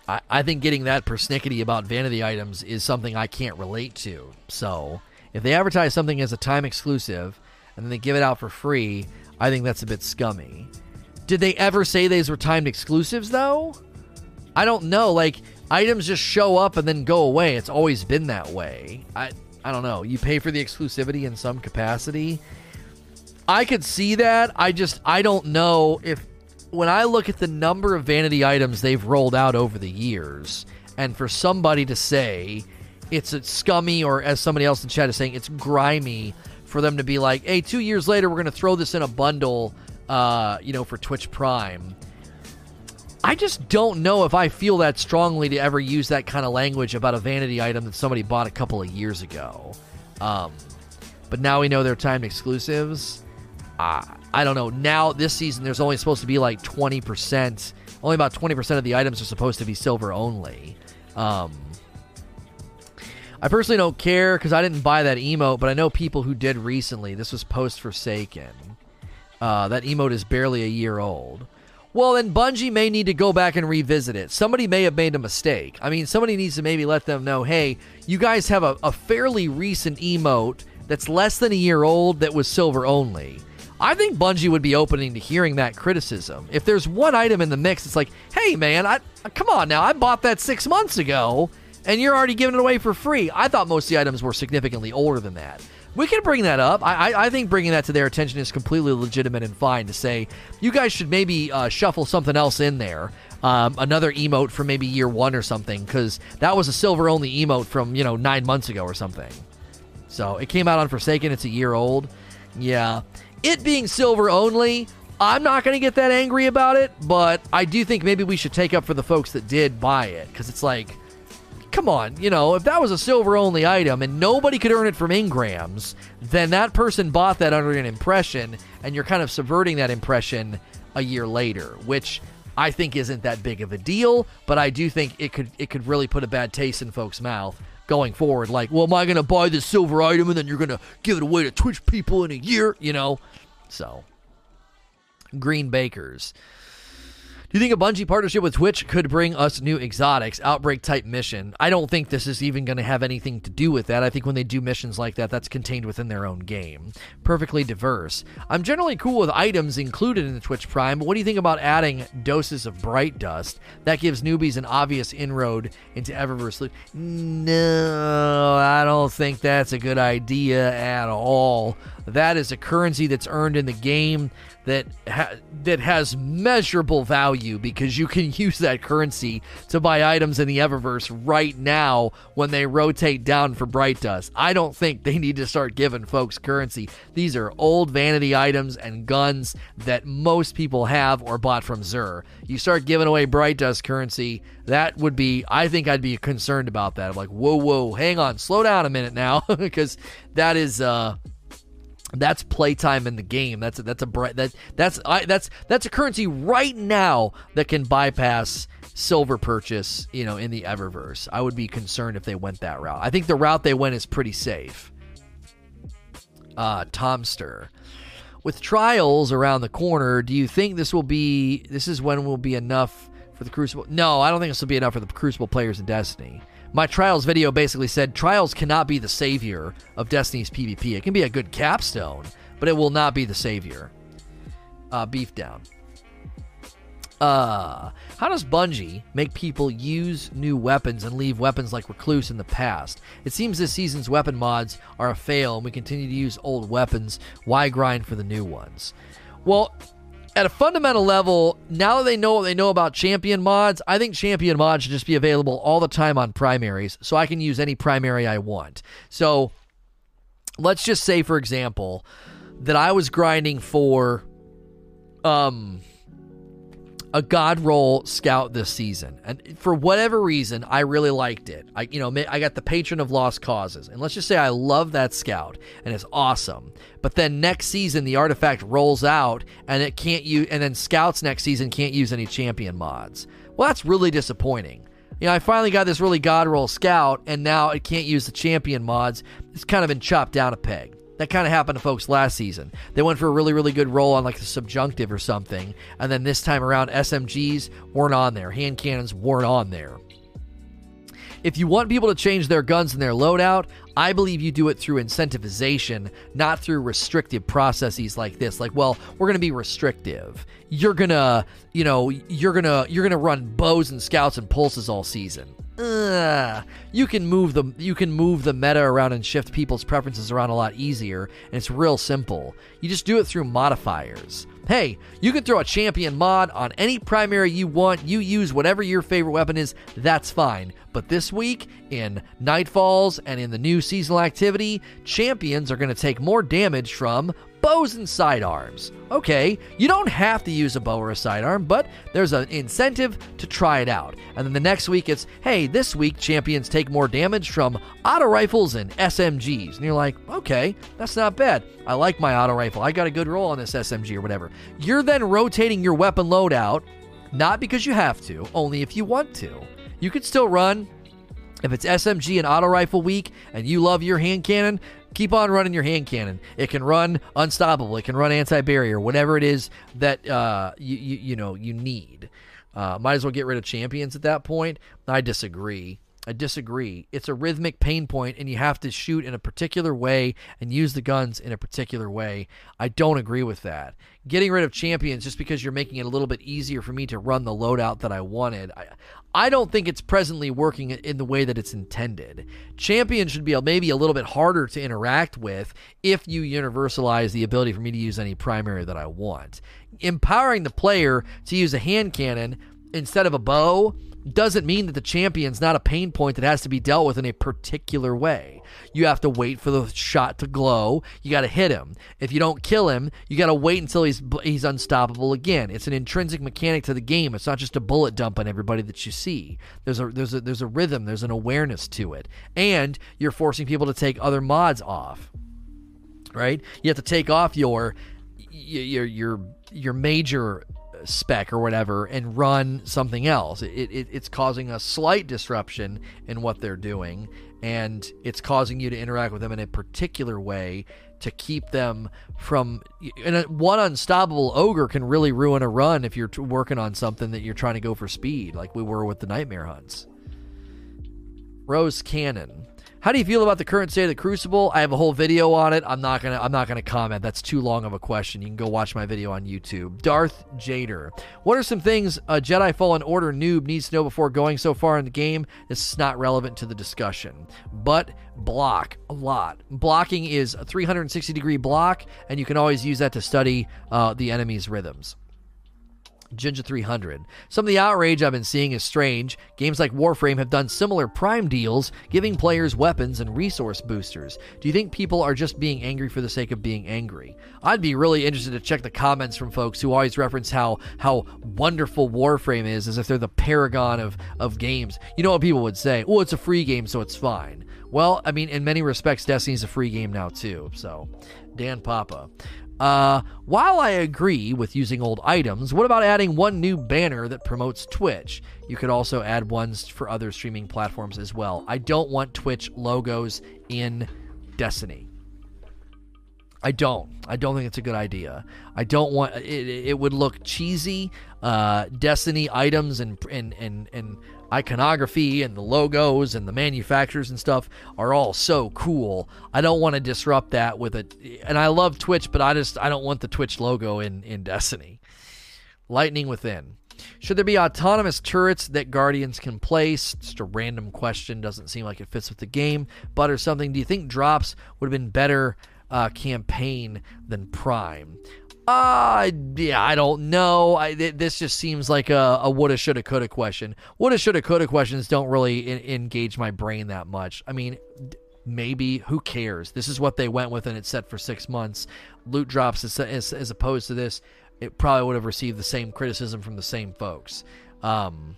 I, I think getting that persnickety about vanity items is something I can't relate to. So if they advertise something as a time exclusive and then they give it out for free, I think that's a bit scummy. Did they ever say these were timed exclusives though? I don't know. Like items just show up and then go away. It's always been that way. I I don't know. You pay for the exclusivity in some capacity. I could see that. I just I don't know if when I look at the number of vanity items they've rolled out over the years, and for somebody to say it's a scummy or as somebody else in chat is saying it's grimy for them to be like, hey, two years later we're gonna throw this in a bundle, uh, you know, for Twitch Prime. I just don't know if I feel that strongly to ever use that kind of language about a vanity item that somebody bought a couple of years ago. Um, but now we know they're timed exclusives. Uh, I don't know. Now, this season, there's only supposed to be like 20%. Only about 20% of the items are supposed to be silver only. Um, I personally don't care because I didn't buy that emote, but I know people who did recently. This was post Forsaken. Uh, that emote is barely a year old. Well, then Bungie may need to go back and revisit it. Somebody may have made a mistake. I mean, somebody needs to maybe let them know hey, you guys have a, a fairly recent emote that's less than a year old that was silver only. I think Bungie would be opening to hearing that criticism. If there's one item in the mix, it's like, hey, man, I, come on now, I bought that six months ago and you're already giving it away for free. I thought most of the items were significantly older than that. We can bring that up. I, I, I, think bringing that to their attention is completely legitimate and fine to say, you guys should maybe uh, shuffle something else in there. Um, another emote from maybe year one or something, because that was a silver only emote from, you know, nine months ago or something. So it came out on Forsaken. It's a year old. Yeah. It being silver only, I'm not going to get that angry about it, but I do think maybe we should take up for the folks that did buy it, because it's like, come on, you know, if that was a silver only item and nobody could earn it from Engrams, then that person bought that under an impression, and you're kind of subverting that impression a year later, which I think isn't that big of a deal, but I do think it could it could really put a bad taste in folks' mouth going forward. Like, well, am I going to buy this silver item and then you're going to give it away to Twitch people in a year? You know, so Green Bakers. Do you think a Bungie partnership with Twitch could bring us new exotics, outbreak type mission? I don't think this is even going to have anything to do with that. I think when they do missions like that, that's contained within their own game. Perfectly diverse. I'm generally cool with items included in the Twitch Prime, but what do you think about adding doses of bright dust? That gives newbies an obvious inroad into Eververse loot. No, I don't think that's a good idea at all. That is a currency that's earned in the game that ha- that has measurable value because you can use that currency to buy items in the Eververse right now when they rotate down for Bright Dust. I don't think they need to start giving folks currency. These are old vanity items and guns that most people have or bought from Xur. You start giving away Bright Dust currency, that would be I think I'd be concerned about that. I'm like, whoa, whoa, hang on, slow down a minute now, because that is uh that's playtime in the game. That's a, that's a that that's I, that's that's a currency right now that can bypass silver purchase. You know, in the Eververse, I would be concerned if they went that route. I think the route they went is pretty safe. Uh, Tomster, with trials around the corner, do you think this will be? This is when will be enough for the Crucible? No, I don't think this will be enough for the Crucible players in Destiny my Trials video basically said Trials cannot be the savior of Destiny's PvP. It can be a good capstone, but it will not be the savior. Uh, beef down. Uh, how does Bungie make people use new weapons and leave weapons like Recluse in the past? It seems this season's weapon mods are a fail and we continue to use old weapons. Why grind for the new ones? Well, at a fundamental level, now that they know what they know about champion mods, I think champion mods should just be available all the time on primaries so I can use any primary I want. So let's just say, for example, that I was grinding for um a god roll scout this season. And for whatever reason i really liked it. I you know i got the patron of lost causes. And let's just say i love that scout and it's awesome. But then next season the artifact rolls out and it can't use and then scouts next season can't use any champion mods. Well that's really disappointing. You know, I finally got this really god roll scout, and now it can't use the champion mods. It's kind of been chopped down a peg. That kind of happened to folks last season. They went for a really, really good roll on like the subjunctive or something, and then this time around, SMGs weren't on there, hand cannons weren't on there. If you want people to change their guns and their loadout, I believe you do it through incentivization, not through restrictive processes like this. Like, well, we're going to be restrictive. You're going to, you know, you're going to you're going to run bows and scouts and pulses all season. Ugh. You can move the you can move the meta around and shift people's preferences around a lot easier, and it's real simple. You just do it through modifiers. Hey, you can throw a champion mod on any primary you want. You use whatever your favorite weapon is, that's fine. But this week, in Nightfalls and in the new seasonal activity, champions are going to take more damage from bows and sidearms. Okay, you don't have to use a bow or a sidearm, but there's an incentive to try it out. And then the next week it's, hey, this week champions take more damage from auto rifles and SMGs. And you're like, okay, that's not bad. I like my auto rifle. I got a good roll on this SMG or whatever. You're then rotating your weapon loadout, not because you have to, only if you want to. You could still run if it's SMG and auto rifle week and you love your hand cannon, keep on running your hand cannon. It can run unstoppable. It can run anti barrier. Whatever it is that uh, you, you you know you need. Uh, might as well get rid of champions at that point. I disagree. I disagree. It's a rhythmic pain point, and you have to shoot in a particular way and use the guns in a particular way. I don't agree with that. Getting rid of champions just because you're making it a little bit easier for me to run the loadout that I wanted, I, I don't think it's presently working in the way that it's intended. Champions should be maybe a little bit harder to interact with if you universalize the ability for me to use any primary that I want. Empowering the player to use a hand cannon instead of a bow doesn't mean that the champion's not a pain point that has to be dealt with in a particular way. You have to wait for the shot to glow. You got to hit him. If you don't kill him, you got to wait until he's he's unstoppable again. It's an intrinsic mechanic to the game. It's not just a bullet dump on everybody that you see. There's a there's a there's a rhythm. There's an awareness to it, and you're forcing people to take other mods off. Right? You have to take off your your your your major spec or whatever and run something else. It, it, it's causing a slight disruption in what they're doing, and it's causing you to interact with them in a particular way to keep them from. And one unstoppable ogre can really ruin a run if you're working on something that you're trying to go for speed, like we were with the nightmare hunts. Rose Cannon. How do you feel about the current state of the Crucible? I have a whole video on it. I'm not gonna I'm not gonna comment. That's too long of a question. You can go watch my video on YouTube. Darth Jader. What are some things a Jedi Fallen Order noob needs to know before going so far in the game? This is not relevant to the discussion. But block a lot. Blocking is a 360 degree block, and you can always use that to study uh, the enemy's rhythms. Ginger 300. Some of the outrage I've been seeing is strange. Games like Warframe have done similar Prime deals, giving players weapons and resource boosters. Do you think people are just being angry for the sake of being angry? I'd be really interested to check the comments from folks who always reference how how wonderful Warframe is as if they're the paragon of, of games. You know what people would say? Oh, it's a free game, so it's fine. Well, I mean, in many respects, Destiny's a free game now, too. So, Dan Papa. Uh, while I agree with using old items, what about adding one new banner that promotes Twitch? You could also add ones for other streaming platforms as well. I don't want Twitch logos in Destiny. I don't. I don't think it's a good idea. I don't want it. It would look cheesy. Uh, Destiny items and and and and iconography and the logos and the manufacturers and stuff are all so cool. I don't want to disrupt that with it. And I love Twitch, but I just I don't want the Twitch logo in in Destiny. Lightning Within. Should there be autonomous turrets that Guardians can place? Just a random question. Doesn't seem like it fits with the game, but or something. Do you think drops would have been better uh, campaign than Prime? Uh, yeah, I don't know. I, th- this just seems like a, a woulda, shoulda, coulda question. Woulda, shoulda, coulda questions don't really in- engage my brain that much. I mean, d- maybe who cares? This is what they went with, and it's set for six months. Loot drops as, as, as opposed to this, it probably would have received the same criticism from the same folks. Um,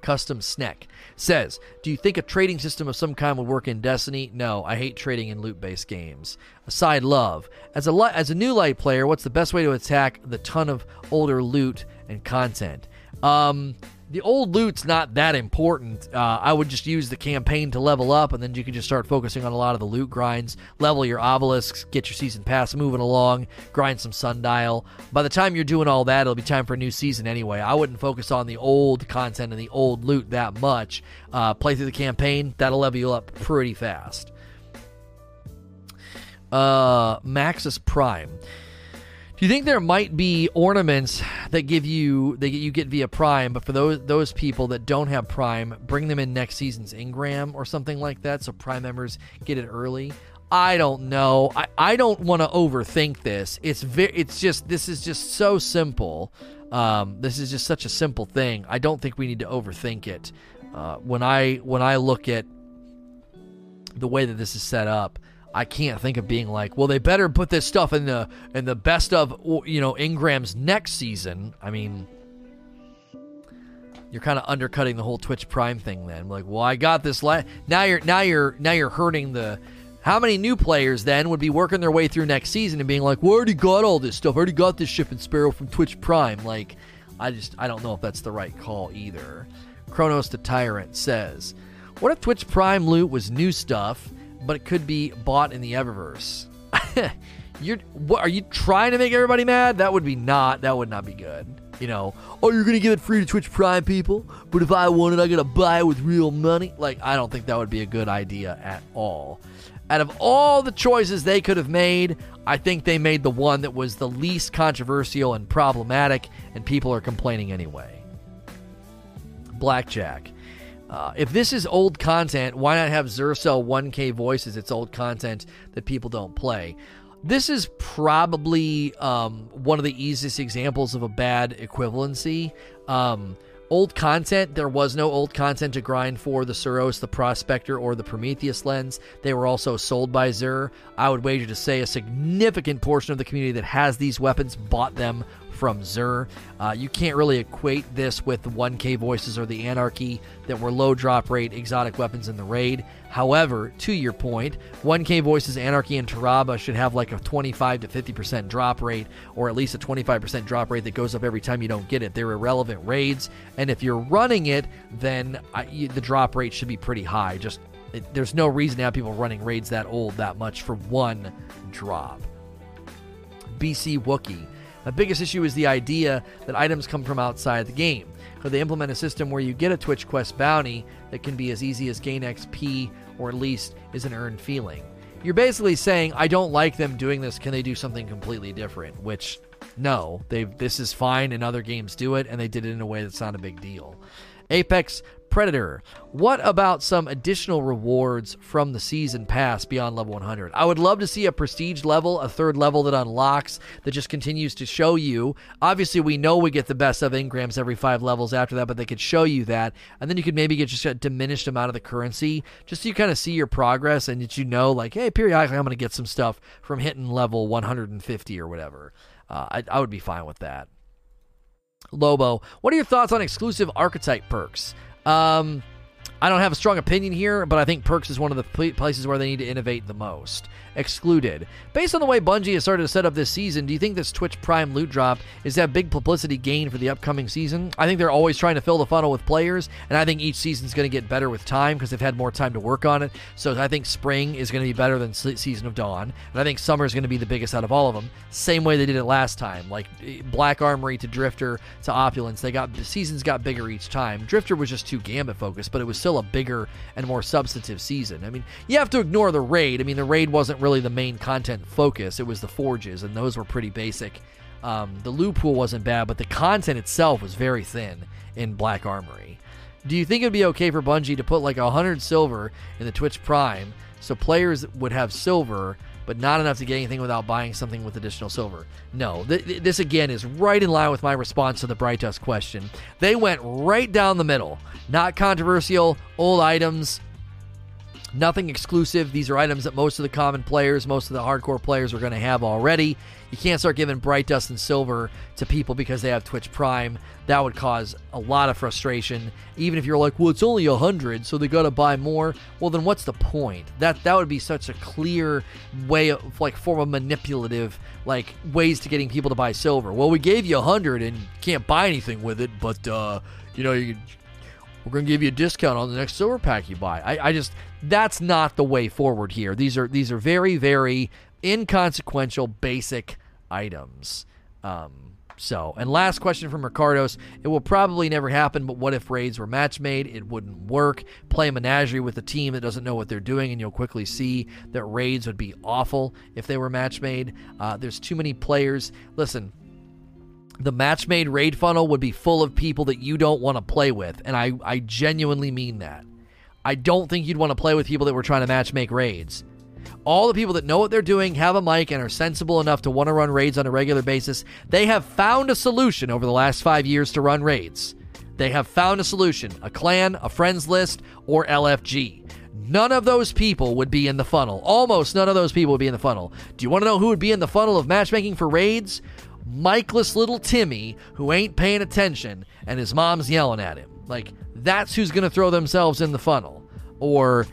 Custom Snack says, "Do you think a trading system of some kind would work in Destiny? No, I hate trading in loot-based games. Aside love, as a li- as a new light player, what's the best way to attack the ton of older loot and content? Um, the old loot's not that important. Uh, I would just use the campaign to level up, and then you can just start focusing on a lot of the loot grinds. Level your obelisks, get your season pass moving along, grind some sundial. By the time you're doing all that, it'll be time for a new season anyway. I wouldn't focus on the old content and the old loot that much. Uh, play through the campaign, that'll level you up pretty fast. Uh, Maxis Prime. Do you think there might be ornaments that give you that you get via Prime, but for those those people that don't have Prime, bring them in next season's Engram or something like that, so Prime members get it early? I don't know. I, I don't want to overthink this. It's very. It's just this is just so simple. Um, this is just such a simple thing. I don't think we need to overthink it. Uh, when I when I look at the way that this is set up, I can't think of being like, well, they better put this stuff in the in the best of you know Engram's next season. I mean, you're kind of undercutting the whole Twitch Prime thing. Then, like, well, I got this. La- now you're now you're now you're hurting the. How many new players then would be working their way through next season and being like, "We already got all this stuff. I already got this Ship and Sparrow from Twitch Prime." Like, I just I don't know if that's the right call either. Chronos the Tyrant says, "What if Twitch Prime loot was new stuff?" But it could be bought in the Eververse. you're what are you trying to make everybody mad? That would be not that would not be good. You know, oh you're gonna give it free to Twitch Prime people, but if I want it, I gotta buy it with real money. Like I don't think that would be a good idea at all. Out of all the choices they could have made, I think they made the one that was the least controversial and problematic, and people are complaining anyway. Blackjack. Uh, if this is old content, why not have Xur 1K voices? It's old content that people don't play. This is probably um, one of the easiest examples of a bad equivalency. Um, old content, there was no old content to grind for the Suros, the Prospector, or the Prometheus lens. They were also sold by Xur. I would wager to say a significant portion of the community that has these weapons bought them from Xur. Uh, you can't really equate this with the 1K voices or the Anarchy that were low drop rate exotic weapons in the raid. However, to your point, 1K voices, Anarchy, and Tarrabah should have like a 25 to 50% drop rate, or at least a 25% drop rate that goes up every time you don't get it. They're irrelevant raids, and if you're running it, then I, you, the drop rate should be pretty high. Just it, there's no reason to have people running raids that old that much for one drop. BC Wookie. The biggest issue is the idea that items come from outside the game. Could they implement a system where you get a Twitch Quest bounty that can be as easy as gain XP or at least is an earned feeling? You're basically saying, I don't like them doing this. Can they do something completely different? Which, no, they this is fine and other games do it, and they did it in a way that's not a big deal. Apex Predator. What about some additional rewards from the season pass beyond level 100? I would love to see a prestige level, a third level that unlocks that just continues to show you. Obviously, we know we get the best of engrams every five levels after that, but they could show you that. And then you could maybe get just a diminished amount of the currency just so you kind of see your progress and that you know, like, hey, periodically I'm going to get some stuff from hitting level 150 or whatever. Uh, I, I would be fine with that. Lobo, what are your thoughts on exclusive archetype perks? Um, I don't have a strong opinion here, but I think Perks is one of the places where they need to innovate the most. Excluded. Based on the way Bungie has started to set up this season, do you think this Twitch Prime loot drop is that big publicity gain for the upcoming season? I think they're always trying to fill the funnel with players, and I think each season is going to get better with time because they've had more time to work on it. So I think spring is going to be better than Season of Dawn, and I think summer is going to be the biggest out of all of them. Same way they did it last time, like eh, Black Armory to Drifter to Opulence. They got the seasons got bigger each time. Drifter was just too Gambit focused, but it was still a bigger and more substantive season. I mean, you have to ignore the raid. I mean, the raid wasn't really the main content focus. It was the forges, and those were pretty basic. Um, the loot pool wasn't bad, but the content itself was very thin in Black Armory. Do you think it'd be okay for Bungie to put like a hundred silver in the Twitch Prime so players would have silver, but not enough to get anything without buying something with additional silver? No. Th- th- this again is right in line with my response to the Bright Dust question. They went right down the middle. Not controversial, old items, Nothing exclusive. These are items that most of the common players, most of the hardcore players are going to have already. You can't start giving Bright Dust and Silver to people because they have Twitch Prime. That would cause a lot of frustration. Even if you're like, well, it's only a hundred, so they got to buy more. Well, then what's the point? That that would be such a clear way of like form of manipulative like ways to getting people to buy silver. Well, we gave you a hundred and can't buy anything with it, but uh, you know you we're going to give you a discount on the next silver pack you buy. I, I just that's not the way forward here. These are these are very very inconsequential basic items. Um, so, and last question from Ricardo's. It will probably never happen, but what if raids were match made? It wouldn't work. Play menagerie with a team that doesn't know what they're doing, and you'll quickly see that raids would be awful if they were match made. Uh, there's too many players. Listen, the match made raid funnel would be full of people that you don't want to play with. And I, I genuinely mean that. I don't think you'd want to play with people that were trying to match make raids. All the people that know what they're doing, have a mic, and are sensible enough to want to run raids on a regular basis, they have found a solution over the last five years to run raids. They have found a solution a clan, a friends list, or LFG. None of those people would be in the funnel. Almost none of those people would be in the funnel. Do you want to know who would be in the funnel of matchmaking for raids? Mikeless little Timmy who ain't paying attention and his mom's yelling at him. Like, that's who's going to throw themselves in the funnel. Or,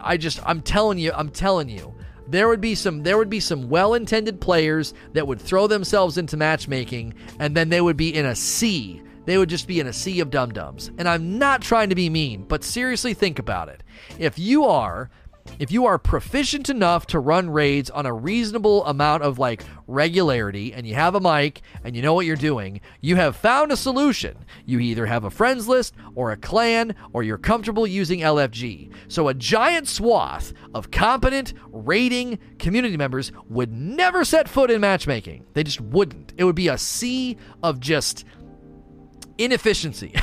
I just, I'm telling you, I'm telling you. There would be some there would be some well-intended players that would throw themselves into matchmaking and then they would be in a sea. They would just be in a sea of dum-dums. And I'm not trying to be mean, but seriously think about it. If you are if you are proficient enough to run raids on a reasonable amount of like regularity and you have a mic and you know what you're doing, you have found a solution. You either have a friends list or a clan or you're comfortable using LFG. So a giant swath of competent raiding community members would never set foot in matchmaking. They just wouldn't. It would be a sea of just inefficiency.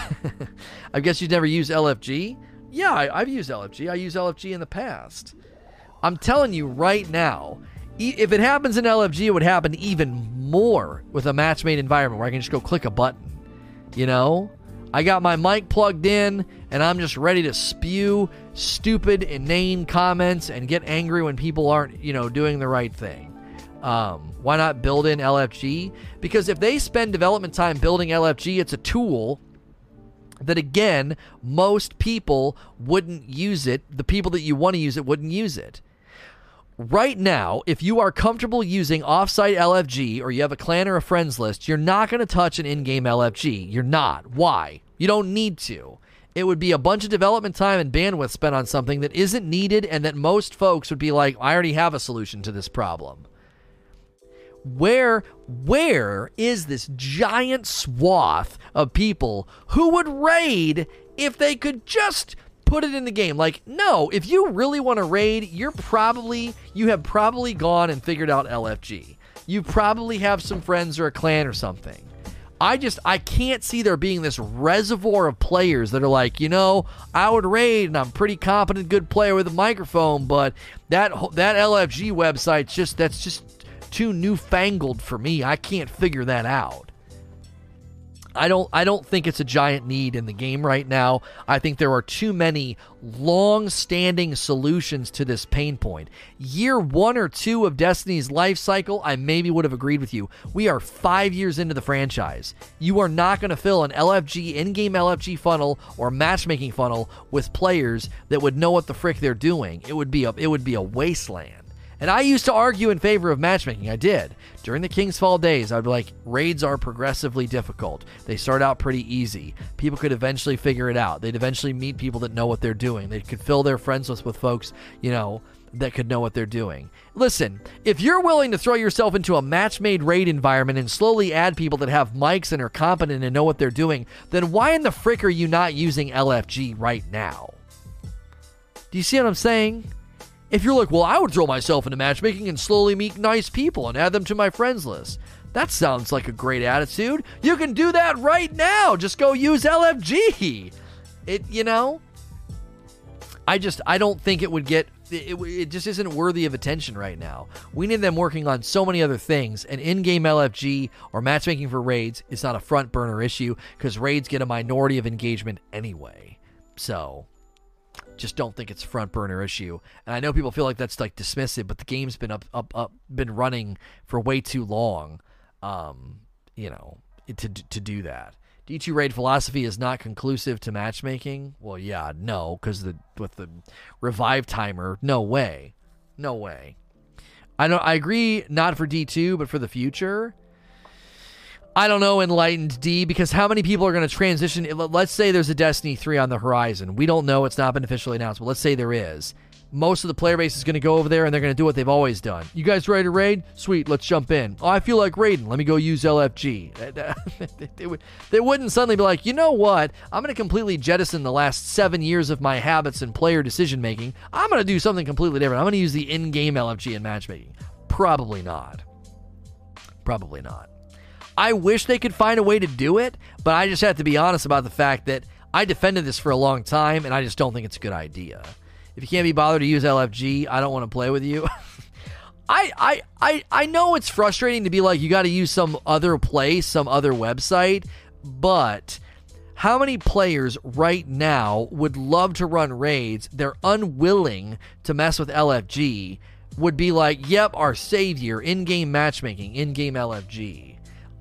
I guess you'd never use LFG. Yeah, I, have used LFG. I use LFG in the past. I'm telling you right now, if it happens in LFG, it would happen even more with a match made environment where I can just go click a button. You know? I got my mic plugged in and I'm just ready to spew stupid, inane comments and get angry when people aren't, you know, doing the right thing. Um, why not build in LFG? Because if they spend development time building LFG, it's a tool that again, most people wouldn't use it. The people that you want to use it wouldn't use it. Right now, if you are comfortable using offsite LFG or you have a clan or a friends list, you're not going to touch an in game LFG. You're not. Why? You don't need to. It would be a bunch of development time and bandwidth spent on something that isn't needed and that most folks would be like, I already have a solution to this problem where where is this giant swath of people who would raid if they could just put it in the game? Like no if you really want to raid you're probably you have probably gone and figured out lfg you probably have some friends or a clan or something. I just I can't see there being this reservoir of players that are like, you know, I would raid and I'm pretty competent, good player with a microphone, but that that LFG website's just that's just too newfangled for me. I can't figure that out. I don't I don't think it's a giant need in the game right now. I think there are too many long-standing solutions to this pain point. Year 1 or 2 of Destiny's life cycle, I maybe would have agreed with you. We are 5 years into the franchise. You are not going to fill an LFG in-game LFG funnel or matchmaking funnel with players that would know what the frick they're doing. It would be a it would be a wasteland. And I used to argue in favor of matchmaking. I did. During the King's Fall days, I'd be like, raids are progressively difficult. They start out pretty easy. People could eventually figure it out. They'd eventually meet people that know what they're doing. They could fill their friends list with folks, you know, that could know what they're doing. Listen, if you're willing to throw yourself into a match made raid environment and slowly add people that have mics and are competent and know what they're doing, then why in the frick are you not using LFG right now? Do you see what I'm saying? If you're like, well, I would throw myself into matchmaking and slowly meet nice people and add them to my friends list. That sounds like a great attitude. You can do that right now. Just go use LFG. It, you know, I just I don't think it would get it, it, just isn't worthy of attention right now. We need them working on so many other things. And in-game LFG or matchmaking for raids is not a front burner issue because raids get a minority of engagement anyway. So Just don't think it's a front burner issue. And I know people feel like that's like dismissive, but the game's been up up up been running for way too long. Um, you know, to to do that. D2 raid philosophy is not conclusive to matchmaking. Well, yeah, no, because the with the revive timer, no way, no way. I don't. I agree, not for D2, but for the future. I don't know, Enlightened D, because how many people are going to transition? Let's say there's a Destiny 3 on the horizon. We don't know. It's not been officially announced, but let's say there is. Most of the player base is going to go over there and they're going to do what they've always done. You guys ready to raid? Sweet, let's jump in. Oh, I feel like raiding. Let me go use LFG. they, would, they wouldn't suddenly be like, you know what? I'm going to completely jettison the last seven years of my habits and player decision making. I'm going to do something completely different. I'm going to use the in game LFG in matchmaking. Probably not. Probably not. I wish they could find a way to do it, but I just have to be honest about the fact that I defended this for a long time and I just don't think it's a good idea. If you can't be bothered to use LFG, I don't want to play with you. I, I I I know it's frustrating to be like you got to use some other place, some other website, but how many players right now would love to run raids? They're unwilling to mess with LFG. Would be like, "Yep, our savior, in-game matchmaking, in-game LFG."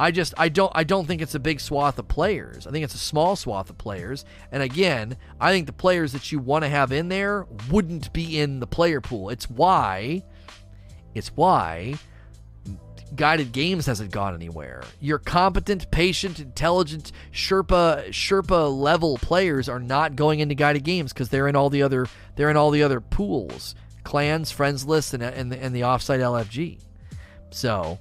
I just I don't I don't think it's a big swath of players. I think it's a small swath of players. And again, I think the players that you want to have in there wouldn't be in the player pool. It's why it's why guided games hasn't gone anywhere. Your competent, patient, intelligent Sherpa Sherpa level players are not going into guided games because they're in all the other they're in all the other pools, clans, friends list, and and the, and the offsite LFG. So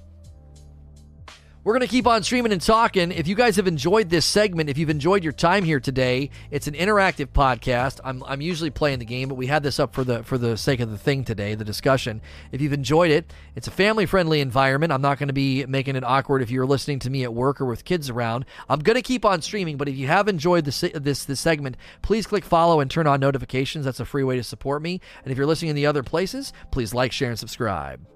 we're going to keep on streaming and talking. If you guys have enjoyed this segment, if you've enjoyed your time here today, it's an interactive podcast. I'm, I'm usually playing the game, but we had this up for the for the sake of the thing today, the discussion. If you've enjoyed it, it's a family friendly environment. I'm not going to be making it awkward if you're listening to me at work or with kids around. I'm going to keep on streaming, but if you have enjoyed this this this segment, please click follow and turn on notifications. That's a free way to support me. And if you're listening in the other places, please like, share, and subscribe.